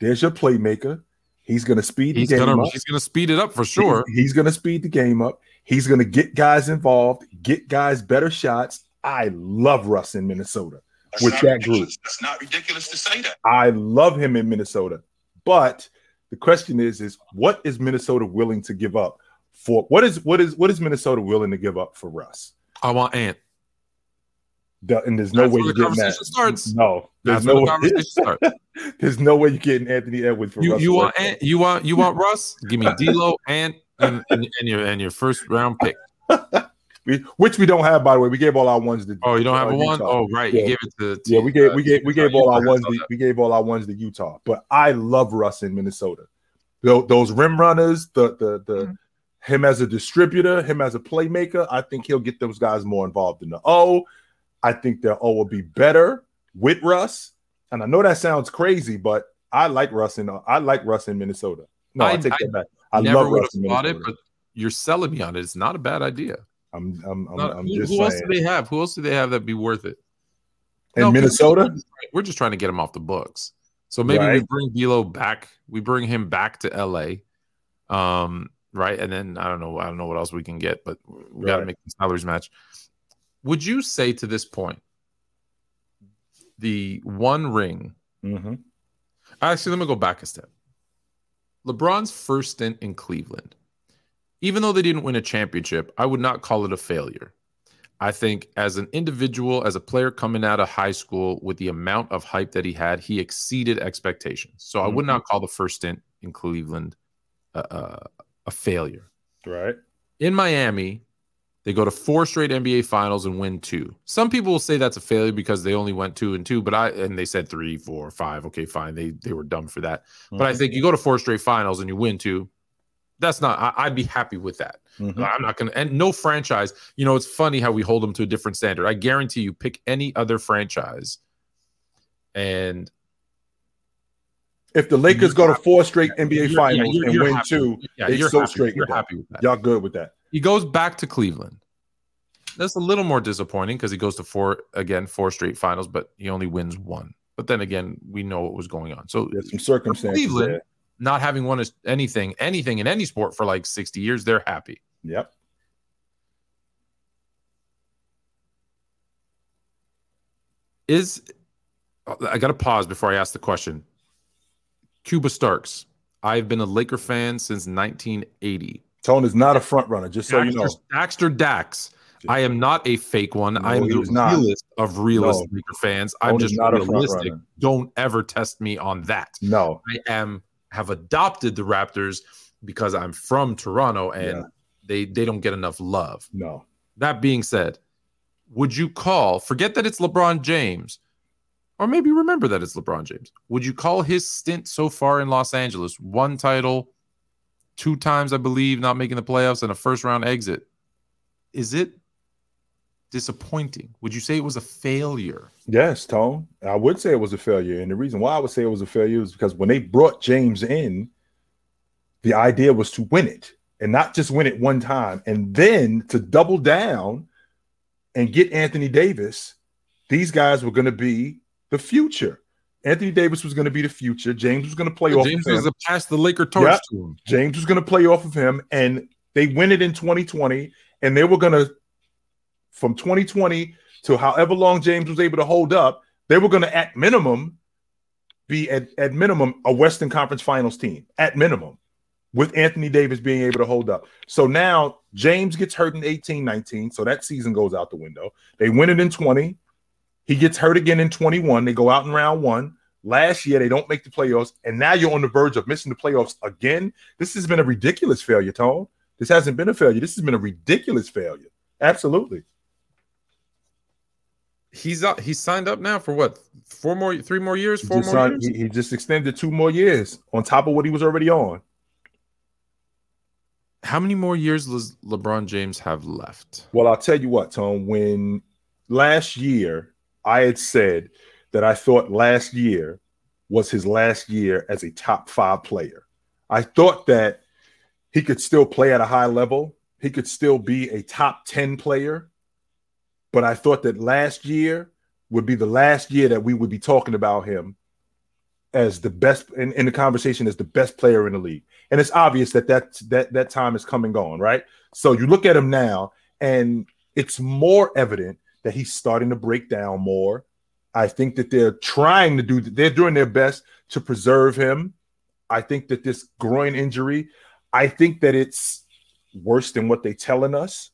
There's your playmaker. He's going to speed
he's
the game
gonna
up.
he's gonna speed it up for sure.
He- he's going to speed the game up. He's going to get guys involved, get guys better shots. I love Russ in Minnesota
That's
with that
ridiculous.
group.
That's not ridiculous to say that.
I love him in Minnesota. But the question is, is what is Minnesota willing to give up for what is what is what is Minnesota willing to give up for Russ?
I want Ant.
The- and there's no
That's
way
where
you're
the
getting that.
conversation starts.
No, there's
That's
no
where the
way.
conversation starts.
There's no way you're getting Anthony Edwards for
You
Russell
you want
Westbrook.
Ant? You want you want Russ? Give me D'Lo, Ant, and, and, and your and your first round pick.
We, which we don't have, by the way. We gave all our ones to.
Oh, you don't have
uh,
a one?
Utah.
Oh, right.
Yeah.
You gave it to, to
Yeah, we gave
uh,
we gave we gave all our ones. To, we gave all our ones to Utah. But I love Russ in Minnesota. Tho- Those rim runners, the the the
Mhm.
him as a distributor, him as a playmaker. I think he'll get those guys more involved in the O. I think their O will be better with Russ. And I know that sounds crazy, but I like Russ in I like Russ in Minnesota. No, I,
I-
take
I
that back. I
Never
love
would
Russ in
have thought
Minnesota.
it, but you're selling me on it. It's not a bad idea.
I'm I'm I'm, I'm
who
just
who else do they have? Who else do they have that be worth it?
in
No,
Minnesota,
we're just, we're just trying to get him off the books. So maybe we bring D'Lo back. We bring him back to LA. Um, right? And then I don't know, I don't know what else we can get, but we got to make the salaries match. Would you say to this point, the one ring?
hmm
Actually, let me go back a step. LeBron's first stint in Cleveland, even though they didn't win a championship, I would not call it a failure. I think as an individual, as a player coming out of high school with the amount of hype that he had, he exceeded expectations. So I would not call the first stint in Cleveland uh, uh, a failure.
Right.
In Miami, they go to four straight NBA finals and win two. Some people will say that's a failure because they only went two and two, but I and they said three, four, five. Okay, fine. They they were dumb for that. But I
Mhm.
think you go to four straight finals and you win two. That's not. I, I'd be happy with that.
Mhm.
I'm not gonna. And no franchise. You know, it's funny how we hold them to a different standard. I guarantee you, pick any other franchise, and
If the Lakers go to four straight NBA
You're- yeah,
finals
you're-
and
you're
win
happy.
two,
yeah,
they
you're
so
happy.
straight
You're happy with that.
y'all good with that.
He goes back to Cleveland. That's a little more disappointing because he goes to four again, four straight finals, but he only wins one. But then again, we know what was going on. So
There's some circumstances
Cleveland,
there.
Not having won anything, anything in any sport for like 60 years, they're happy.
Yep.
Is I got to pause before I ask the question. Cuba Starks. I've been a Laker fan since 1980.
Tone is not a front runner, just so you know.
Daxter, Dax. I am not a fake one.
No,
I am
he
the
was not.
realist of realist
No.
Laker fans. I'm
Tone
just
not a
realistic.
runner.
Don't ever test me on that.
No.
I am have adopted the Raptors because I'm from Toronto and
Yeah.
they they don't get enough love.
No.
That being said, would you call, forget that it's LeBron James, or maybe remember that it's LeBron James. Would you call his stint so far in Los Angeles, one title, two times, I believe, not making the playoffs, and a first round exit? Is it disappointing? Would you say it was a failure?
Yes, Tone. I would say it was a failure. And the reason why I would say it was a failure is because when they brought James in, the idea was to win it and not just win it one time and then to double down and get Anthony Davis. These guys were going to be the future. Anthony Davis was going to be the future. James was going to play off
James
of him.
was a pass the Laker torch
Yep.
to him.
James was going to play off of him, and they win it in 2020, and they were going to, from 2020 to however long James was able to hold up, they were going to, at minimum, be at, at minimum a Western Conference Finals team, at minimum, with Anthony Davis being able to hold up. So now James gets hurt in 18 19, so that season goes out the window. They win it in 20. He gets hurt again in 21. They go out in round one. Last year, they don't make the playoffs, and now you're on the verge of missing the playoffs again. This has been a ridiculous failure, Tone. This hasn't been a failure. This has been a ridiculous failure. Absolutely.
He's up, he's signed up now for what? Four more, three more years, four
just,
more
signed-
years.
he, he just extended two more years on top of what he was already on.
How many more years does LeBron James have left?
Well, I'll tell you what, Tom. When last year I had said that I thought last year was his last year as a top five player, I thought that he could still play at a high level. He could still be a top 10 player. But I thought that last year would be the last year that we would be talking about him as the best in, in the conversation as the best player in the league. And it's obvious that that that that time is coming on, right? So you look at him now, and it's more evident that he's starting to break down more. I think that they're trying to do they're doing their best to preserve him. I think that this groin injury, I think that it's worse than what they're telling us.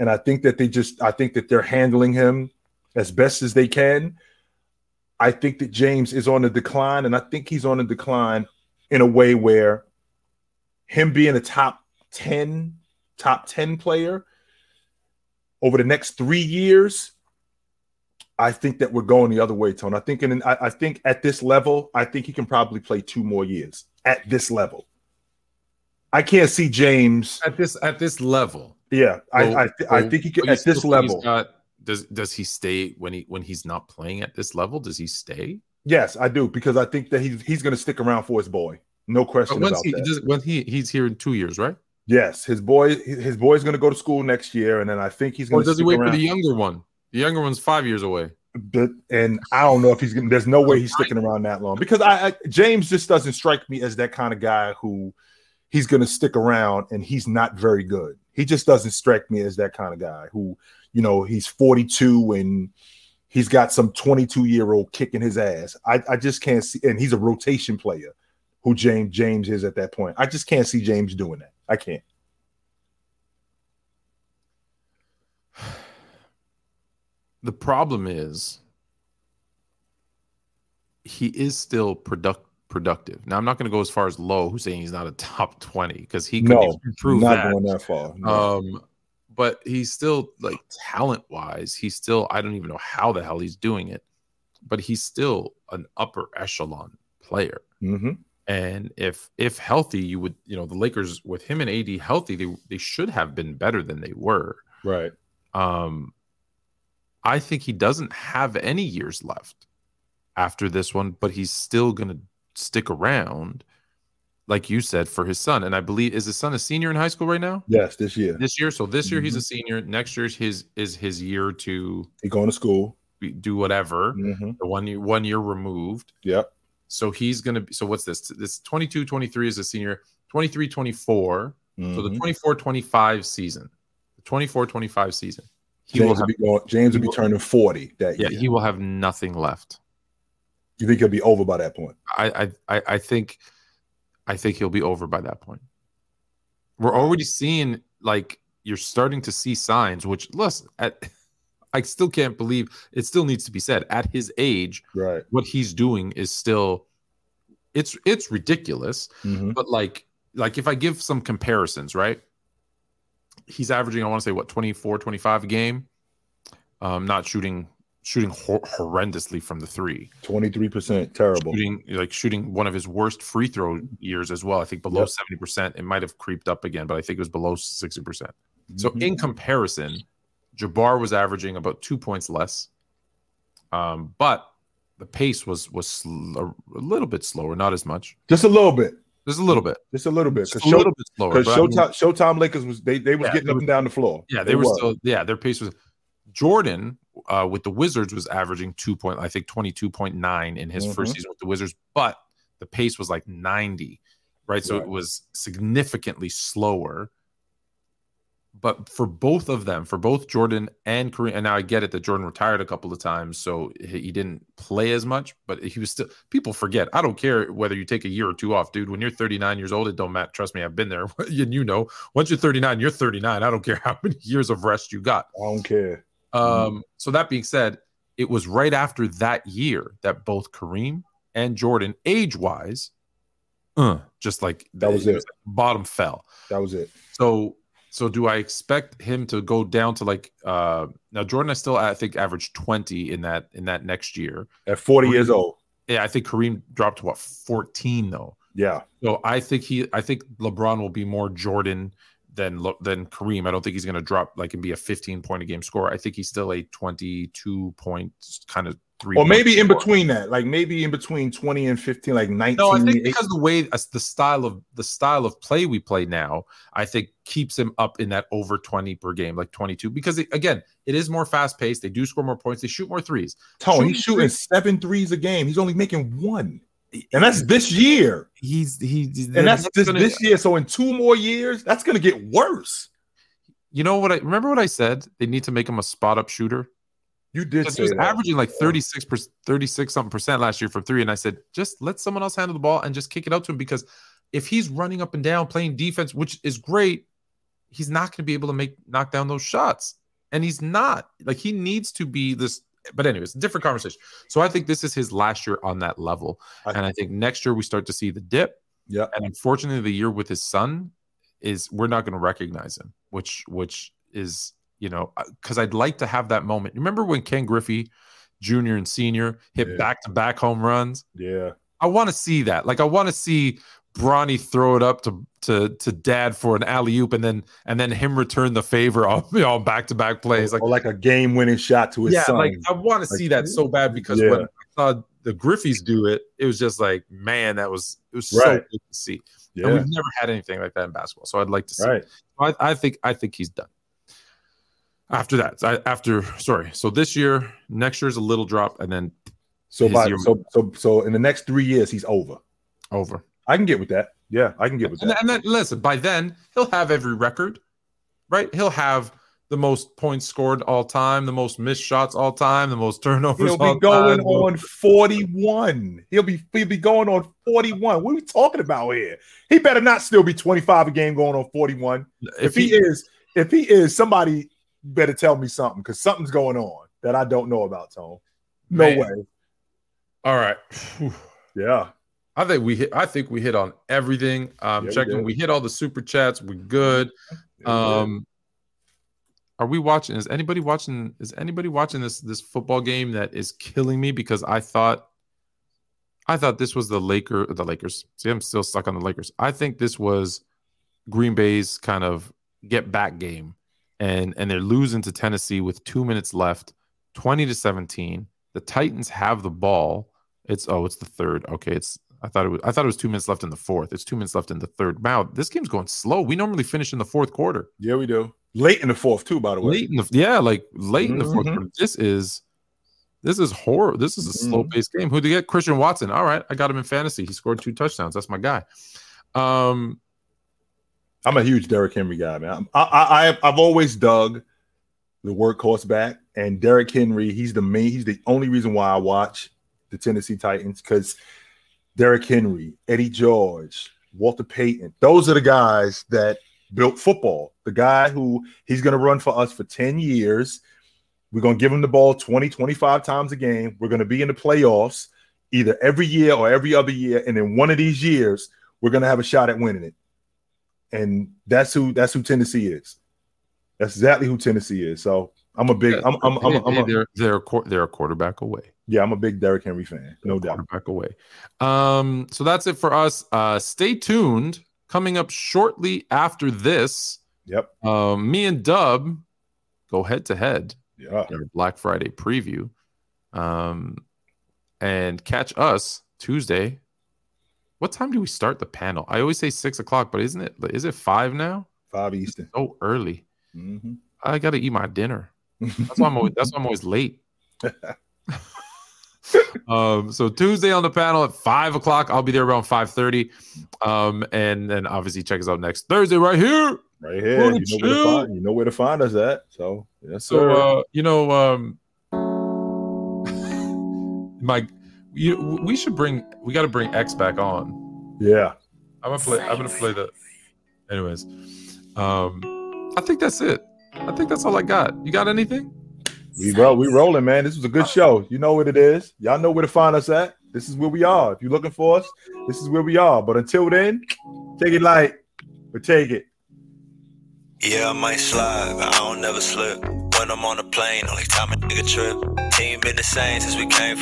And I think that they just I think that they're handling him as best as they can. I think that James is on a decline, and I think he's on a decline in a way where him being a top 10, top 10 player over the next three years, I think that we're going the other way, Tone. I think in I, I think at this level, I think he can probably play two more years at this level. I can't see James.
At this at this level,
Yeah, I I, th- I
so-
think he can at this
still think he's
level.
got- does does he stay when he when he's not playing at this level? Does he stay?
Yes, I do because I think that he's he's going to stick around for his boy. No question
But when's
about
he,
that.
does, when he he's here in two years, right?
Yes, his boy his boy's going to go to school next year, and then I think he's going
Or
to
does he wait
around.
for the younger one? The younger one's five years away.
but and I don't know if he's gonna. There's no way he's sticking around that long because I, I James just doesn't strike me as that kind of guy who he's going to stick around and he's not very good. He just doesn't strike me as that kind of guy who, you know, he's 42 and he's got some 22 year old kicking his ass. I, I just can't see, and he's a rotation player who James James is at that point. I just can't see James doing that. I can't.
The problem is he is still product productive. Now I'm not going to go as far as low, who's saying he's not a top 20 because he could
No,
improve
not
that.
going that far. No.
Um, but he's still like talent wise, he's still I don't even know how the hell he's doing it, but he's still an upper echelon player.
Mhm.
And if if healthy, you would you know the Lakers with him and AD healthy, they they should have been better than they were.
Right.
Um, I think he doesn't have any years left after this one, but he's still going to stick around, like you said, for his son. And I believe is his son a senior in high school right now
Yes, this year.
this year. So this year he's a senior. Next year's his is his year to
He going to school.
do whatever.
Mhm.
The one year one year removed.
Yep.
So he's going to be. So what's this? This 22, 23 is a senior. 23, 24. So the
Mhm.
24, 25 season, the 24, 25 season. He
James
will
will, be going, James will
he
be
will-
turning 40 that
yeah,
year.
he will have nothing left.
You think he'll be over by that point?
I, I I think I think he'll be over by that point. We're already seeing like you're starting to see signs, which listen, at I still can't believe it still needs to be said. At his age,
Right.
what he's doing is still it's it's ridiculous.
Mhm.
But like like if I give some comparisons, right? He's averaging, I want to say what 24, 25 a game. Um, not shooting shooting hor- horrendously from the three
Twenty-three percent, terrible.
shooting like shooting one of his worst free throw years as well. I think below
Yep.
seventy percent. It might have creeped up again, but I think it was below sixty percent. So
Mhm.
in comparison, Jabbar was averaging about two points less, um, but the pace was was sl- a, little bit slower, not as much.
just a little bit,
Just a little bit,
just a little bit,
just a little bit slower.
because
but I mean,
Showtime, Showtime Lakers was they they was
Yeah,
getting up
was-
and down the floor.
yeah, they were
was.
still yeah, their pace was. Jordan uh, with the Wizards was averaging two point, I think twenty two point nine in his first
Mhm.
season with the Wizards, but the pace was like ninety, right? So
Right.
it was significantly slower. But for both of them, for both Jordan and Kareem, and now I get it that Jordan retired a couple of times, so he he didn't play as much, but he was still. People forget. I don't care whether you take a year or two off, dude. When you're 39 years old, it don't matter. Trust me, I've been there. and you know, once you're 39, you're 39. I don't care how many years of rest you got.
I don't care.
Um, so that being said, it was right after that year that both Kareem and Jordan, age wise, uh, just like
That was it.
like bottom fell.
That was it.
So, so do I expect him to go down to like uh now? Jordan, I still I think averaged twenty in that in that next year.
At forty years old,
Yeah, I think Kareem dropped to what fourteen though.
yeah,
So I think he, I think LeBron will be more Jordan than than Kareem. I don't think he's going to drop like and be a 15 point a game scorer. I think he's still a 22 point kind of three.
or maybe in between that, like maybe in between twenty and fifteen, like nineteen.
No, I think
18.
because the way the style of the style of play we play now, I think keeps him up in that over 20 per game, like 22. Because it, again, it is more fast paced. They do score more points. They shoot more threes.
Tone, he's
shooting
shooting seven threes a game. He's only making one, and that's this year.
He's he,
And that's this,
gonna-
this year. So in two more years, that's gonna get worse.
You know what I remember what I said? They need to make him a spot up shooter.
You did say
he was
that.
averaging like 36 percent 36 something percent last year from three. And I said, just let someone else handle the ball and just kick it out to him because if he's running up and down playing defense, which is great, he's not going to be able to make knock down those shots. And he's not like he needs to be this. But anyways, different conversation. So I think this is his last year on that level,
I-
and I think next year we start to see the dip.
Yeah,
And unfortunately, the year with his son is we're not going to recognize him, which which is you know uh, because I'd like to have that moment. Remember when Ken Griffey Jr. and Senior hit back to back home runs?
yeah.
I want to see that. Like I want to see Bronny throw it up to to to Dad for an alley oop, and then and then him return the favor on you know back to back plays. Like
or like a game-winning shot to his
yeah,
son.
like I want to
Like,
see that so bad because
yeah.
when I saw the Griffeys do it, it was just like man, that was it was so good to see.
yeah,
And we've never had anything like that in basketball. So I'd like to see.
right.
I, I think I think he's done. After that, I, after sorry, so this year, next year's a little drop, and then
So by
year-
so so so in the next three years, he's over.
over.
I can get with that. Yeah, I can get with
And,
that.
and then listen, by then he'll have every record, right? He'll have the most points scored all time, the most missed shots all time, the most turnovers.
He'll be going
time.
on 41. He'll be he'll be going on 41. What are we talking about here? He better not still be 25 a game going on 41. If, he, is, if he is, somebody better tell me something because something's going on that I don't know about, Tone. No
Man.
way.
all right.
Yeah.
I think we hit. I think we hit on everything. Um,
Yeah, we
checking,
did.
we, hit all the super chats. We're good. Um, are we watching? Is anybody watching? Is anybody watching this this football game that is killing me? Because I thought, I thought this was the Laker, the Lakers. See, I'm still stuck on the Lakers. I think this was Green Bay's kind of get back game, and and they're losing to Tennessee with two minutes left, twenty to seventeen. The Titans have the ball. It's oh, it's the third. Okay, it's I thought it was I thought it was two minutes left in the fourth. It's two minutes left in the third. Wow, this game's going slow. We normally finish in the fourth quarter.
yeah, we do. Late in the fourth, too, by the way.
Late in the yeah, like late in the fourth
Mhm.
quarter. This is this is horror. This is a slow paced game. Who'd you get? Christian Watson. All right, I got him in fantasy. He scored two touchdowns. That's my guy. Um,
I'm a huge Derrick Henry guy, man. I, I, I I've always dug the workhorse back, and Derrick Henry. He's the main. He's the only reason why I watch the Tennessee Titans because Derrick Henry, Eddie George, Walter Payton. Those are the guys that built football. The guy who he's going to run for us for 10 years. We're going to give him the ball 20, 25 times a game. We're going to be in the playoffs either every year or every other year. And in one of these years, we're going to have a shot at winning it. And that's who that's who Tennessee is. That's exactly who Tennessee is. So I'm a big I'm I'm, I'm, I'm a,
they're they're a, they're a quarterback away.
yeah, I'm a big Derrick Henry fan. No doubt.
quarterback away. Um, so that's it for us. Uh, stay tuned. Coming up shortly after this,
Yep.
um, me and Dub go head to head
Yeah.
Black Friday preview, um, and catch us Tuesday. What time do we start the panel? I always say six o'clock, but isn't it? Is it five now?
Five Eastern.
So early.
Mhm.
I got to eat my dinner. That's why I'm always, that's why I'm always late. um, so Tuesday on the panel at five o'clock. I'll be there around five thirty. Um, and then obviously check us out next Thursday right here.
Right here. You know, where to find, you know where to find us at. So yes,
So uh, you know, um, my you, we should bring we got to bring X back on.
yeah.
I'm gonna play. I'm gonna play the. Anyways, um, I think that's it. I think that's all I got. You got anything?
We roll, we rolling, man. This was a good uh, show. You know what it is. Y'all know where to find us at. This is where we are. If you're looking for us, this is where we are. But until then, take it light, but take it.
Yeah, I might slide, but I don't never slip. When I'm on a plane, only time a nigga trip. Team been the same since we came from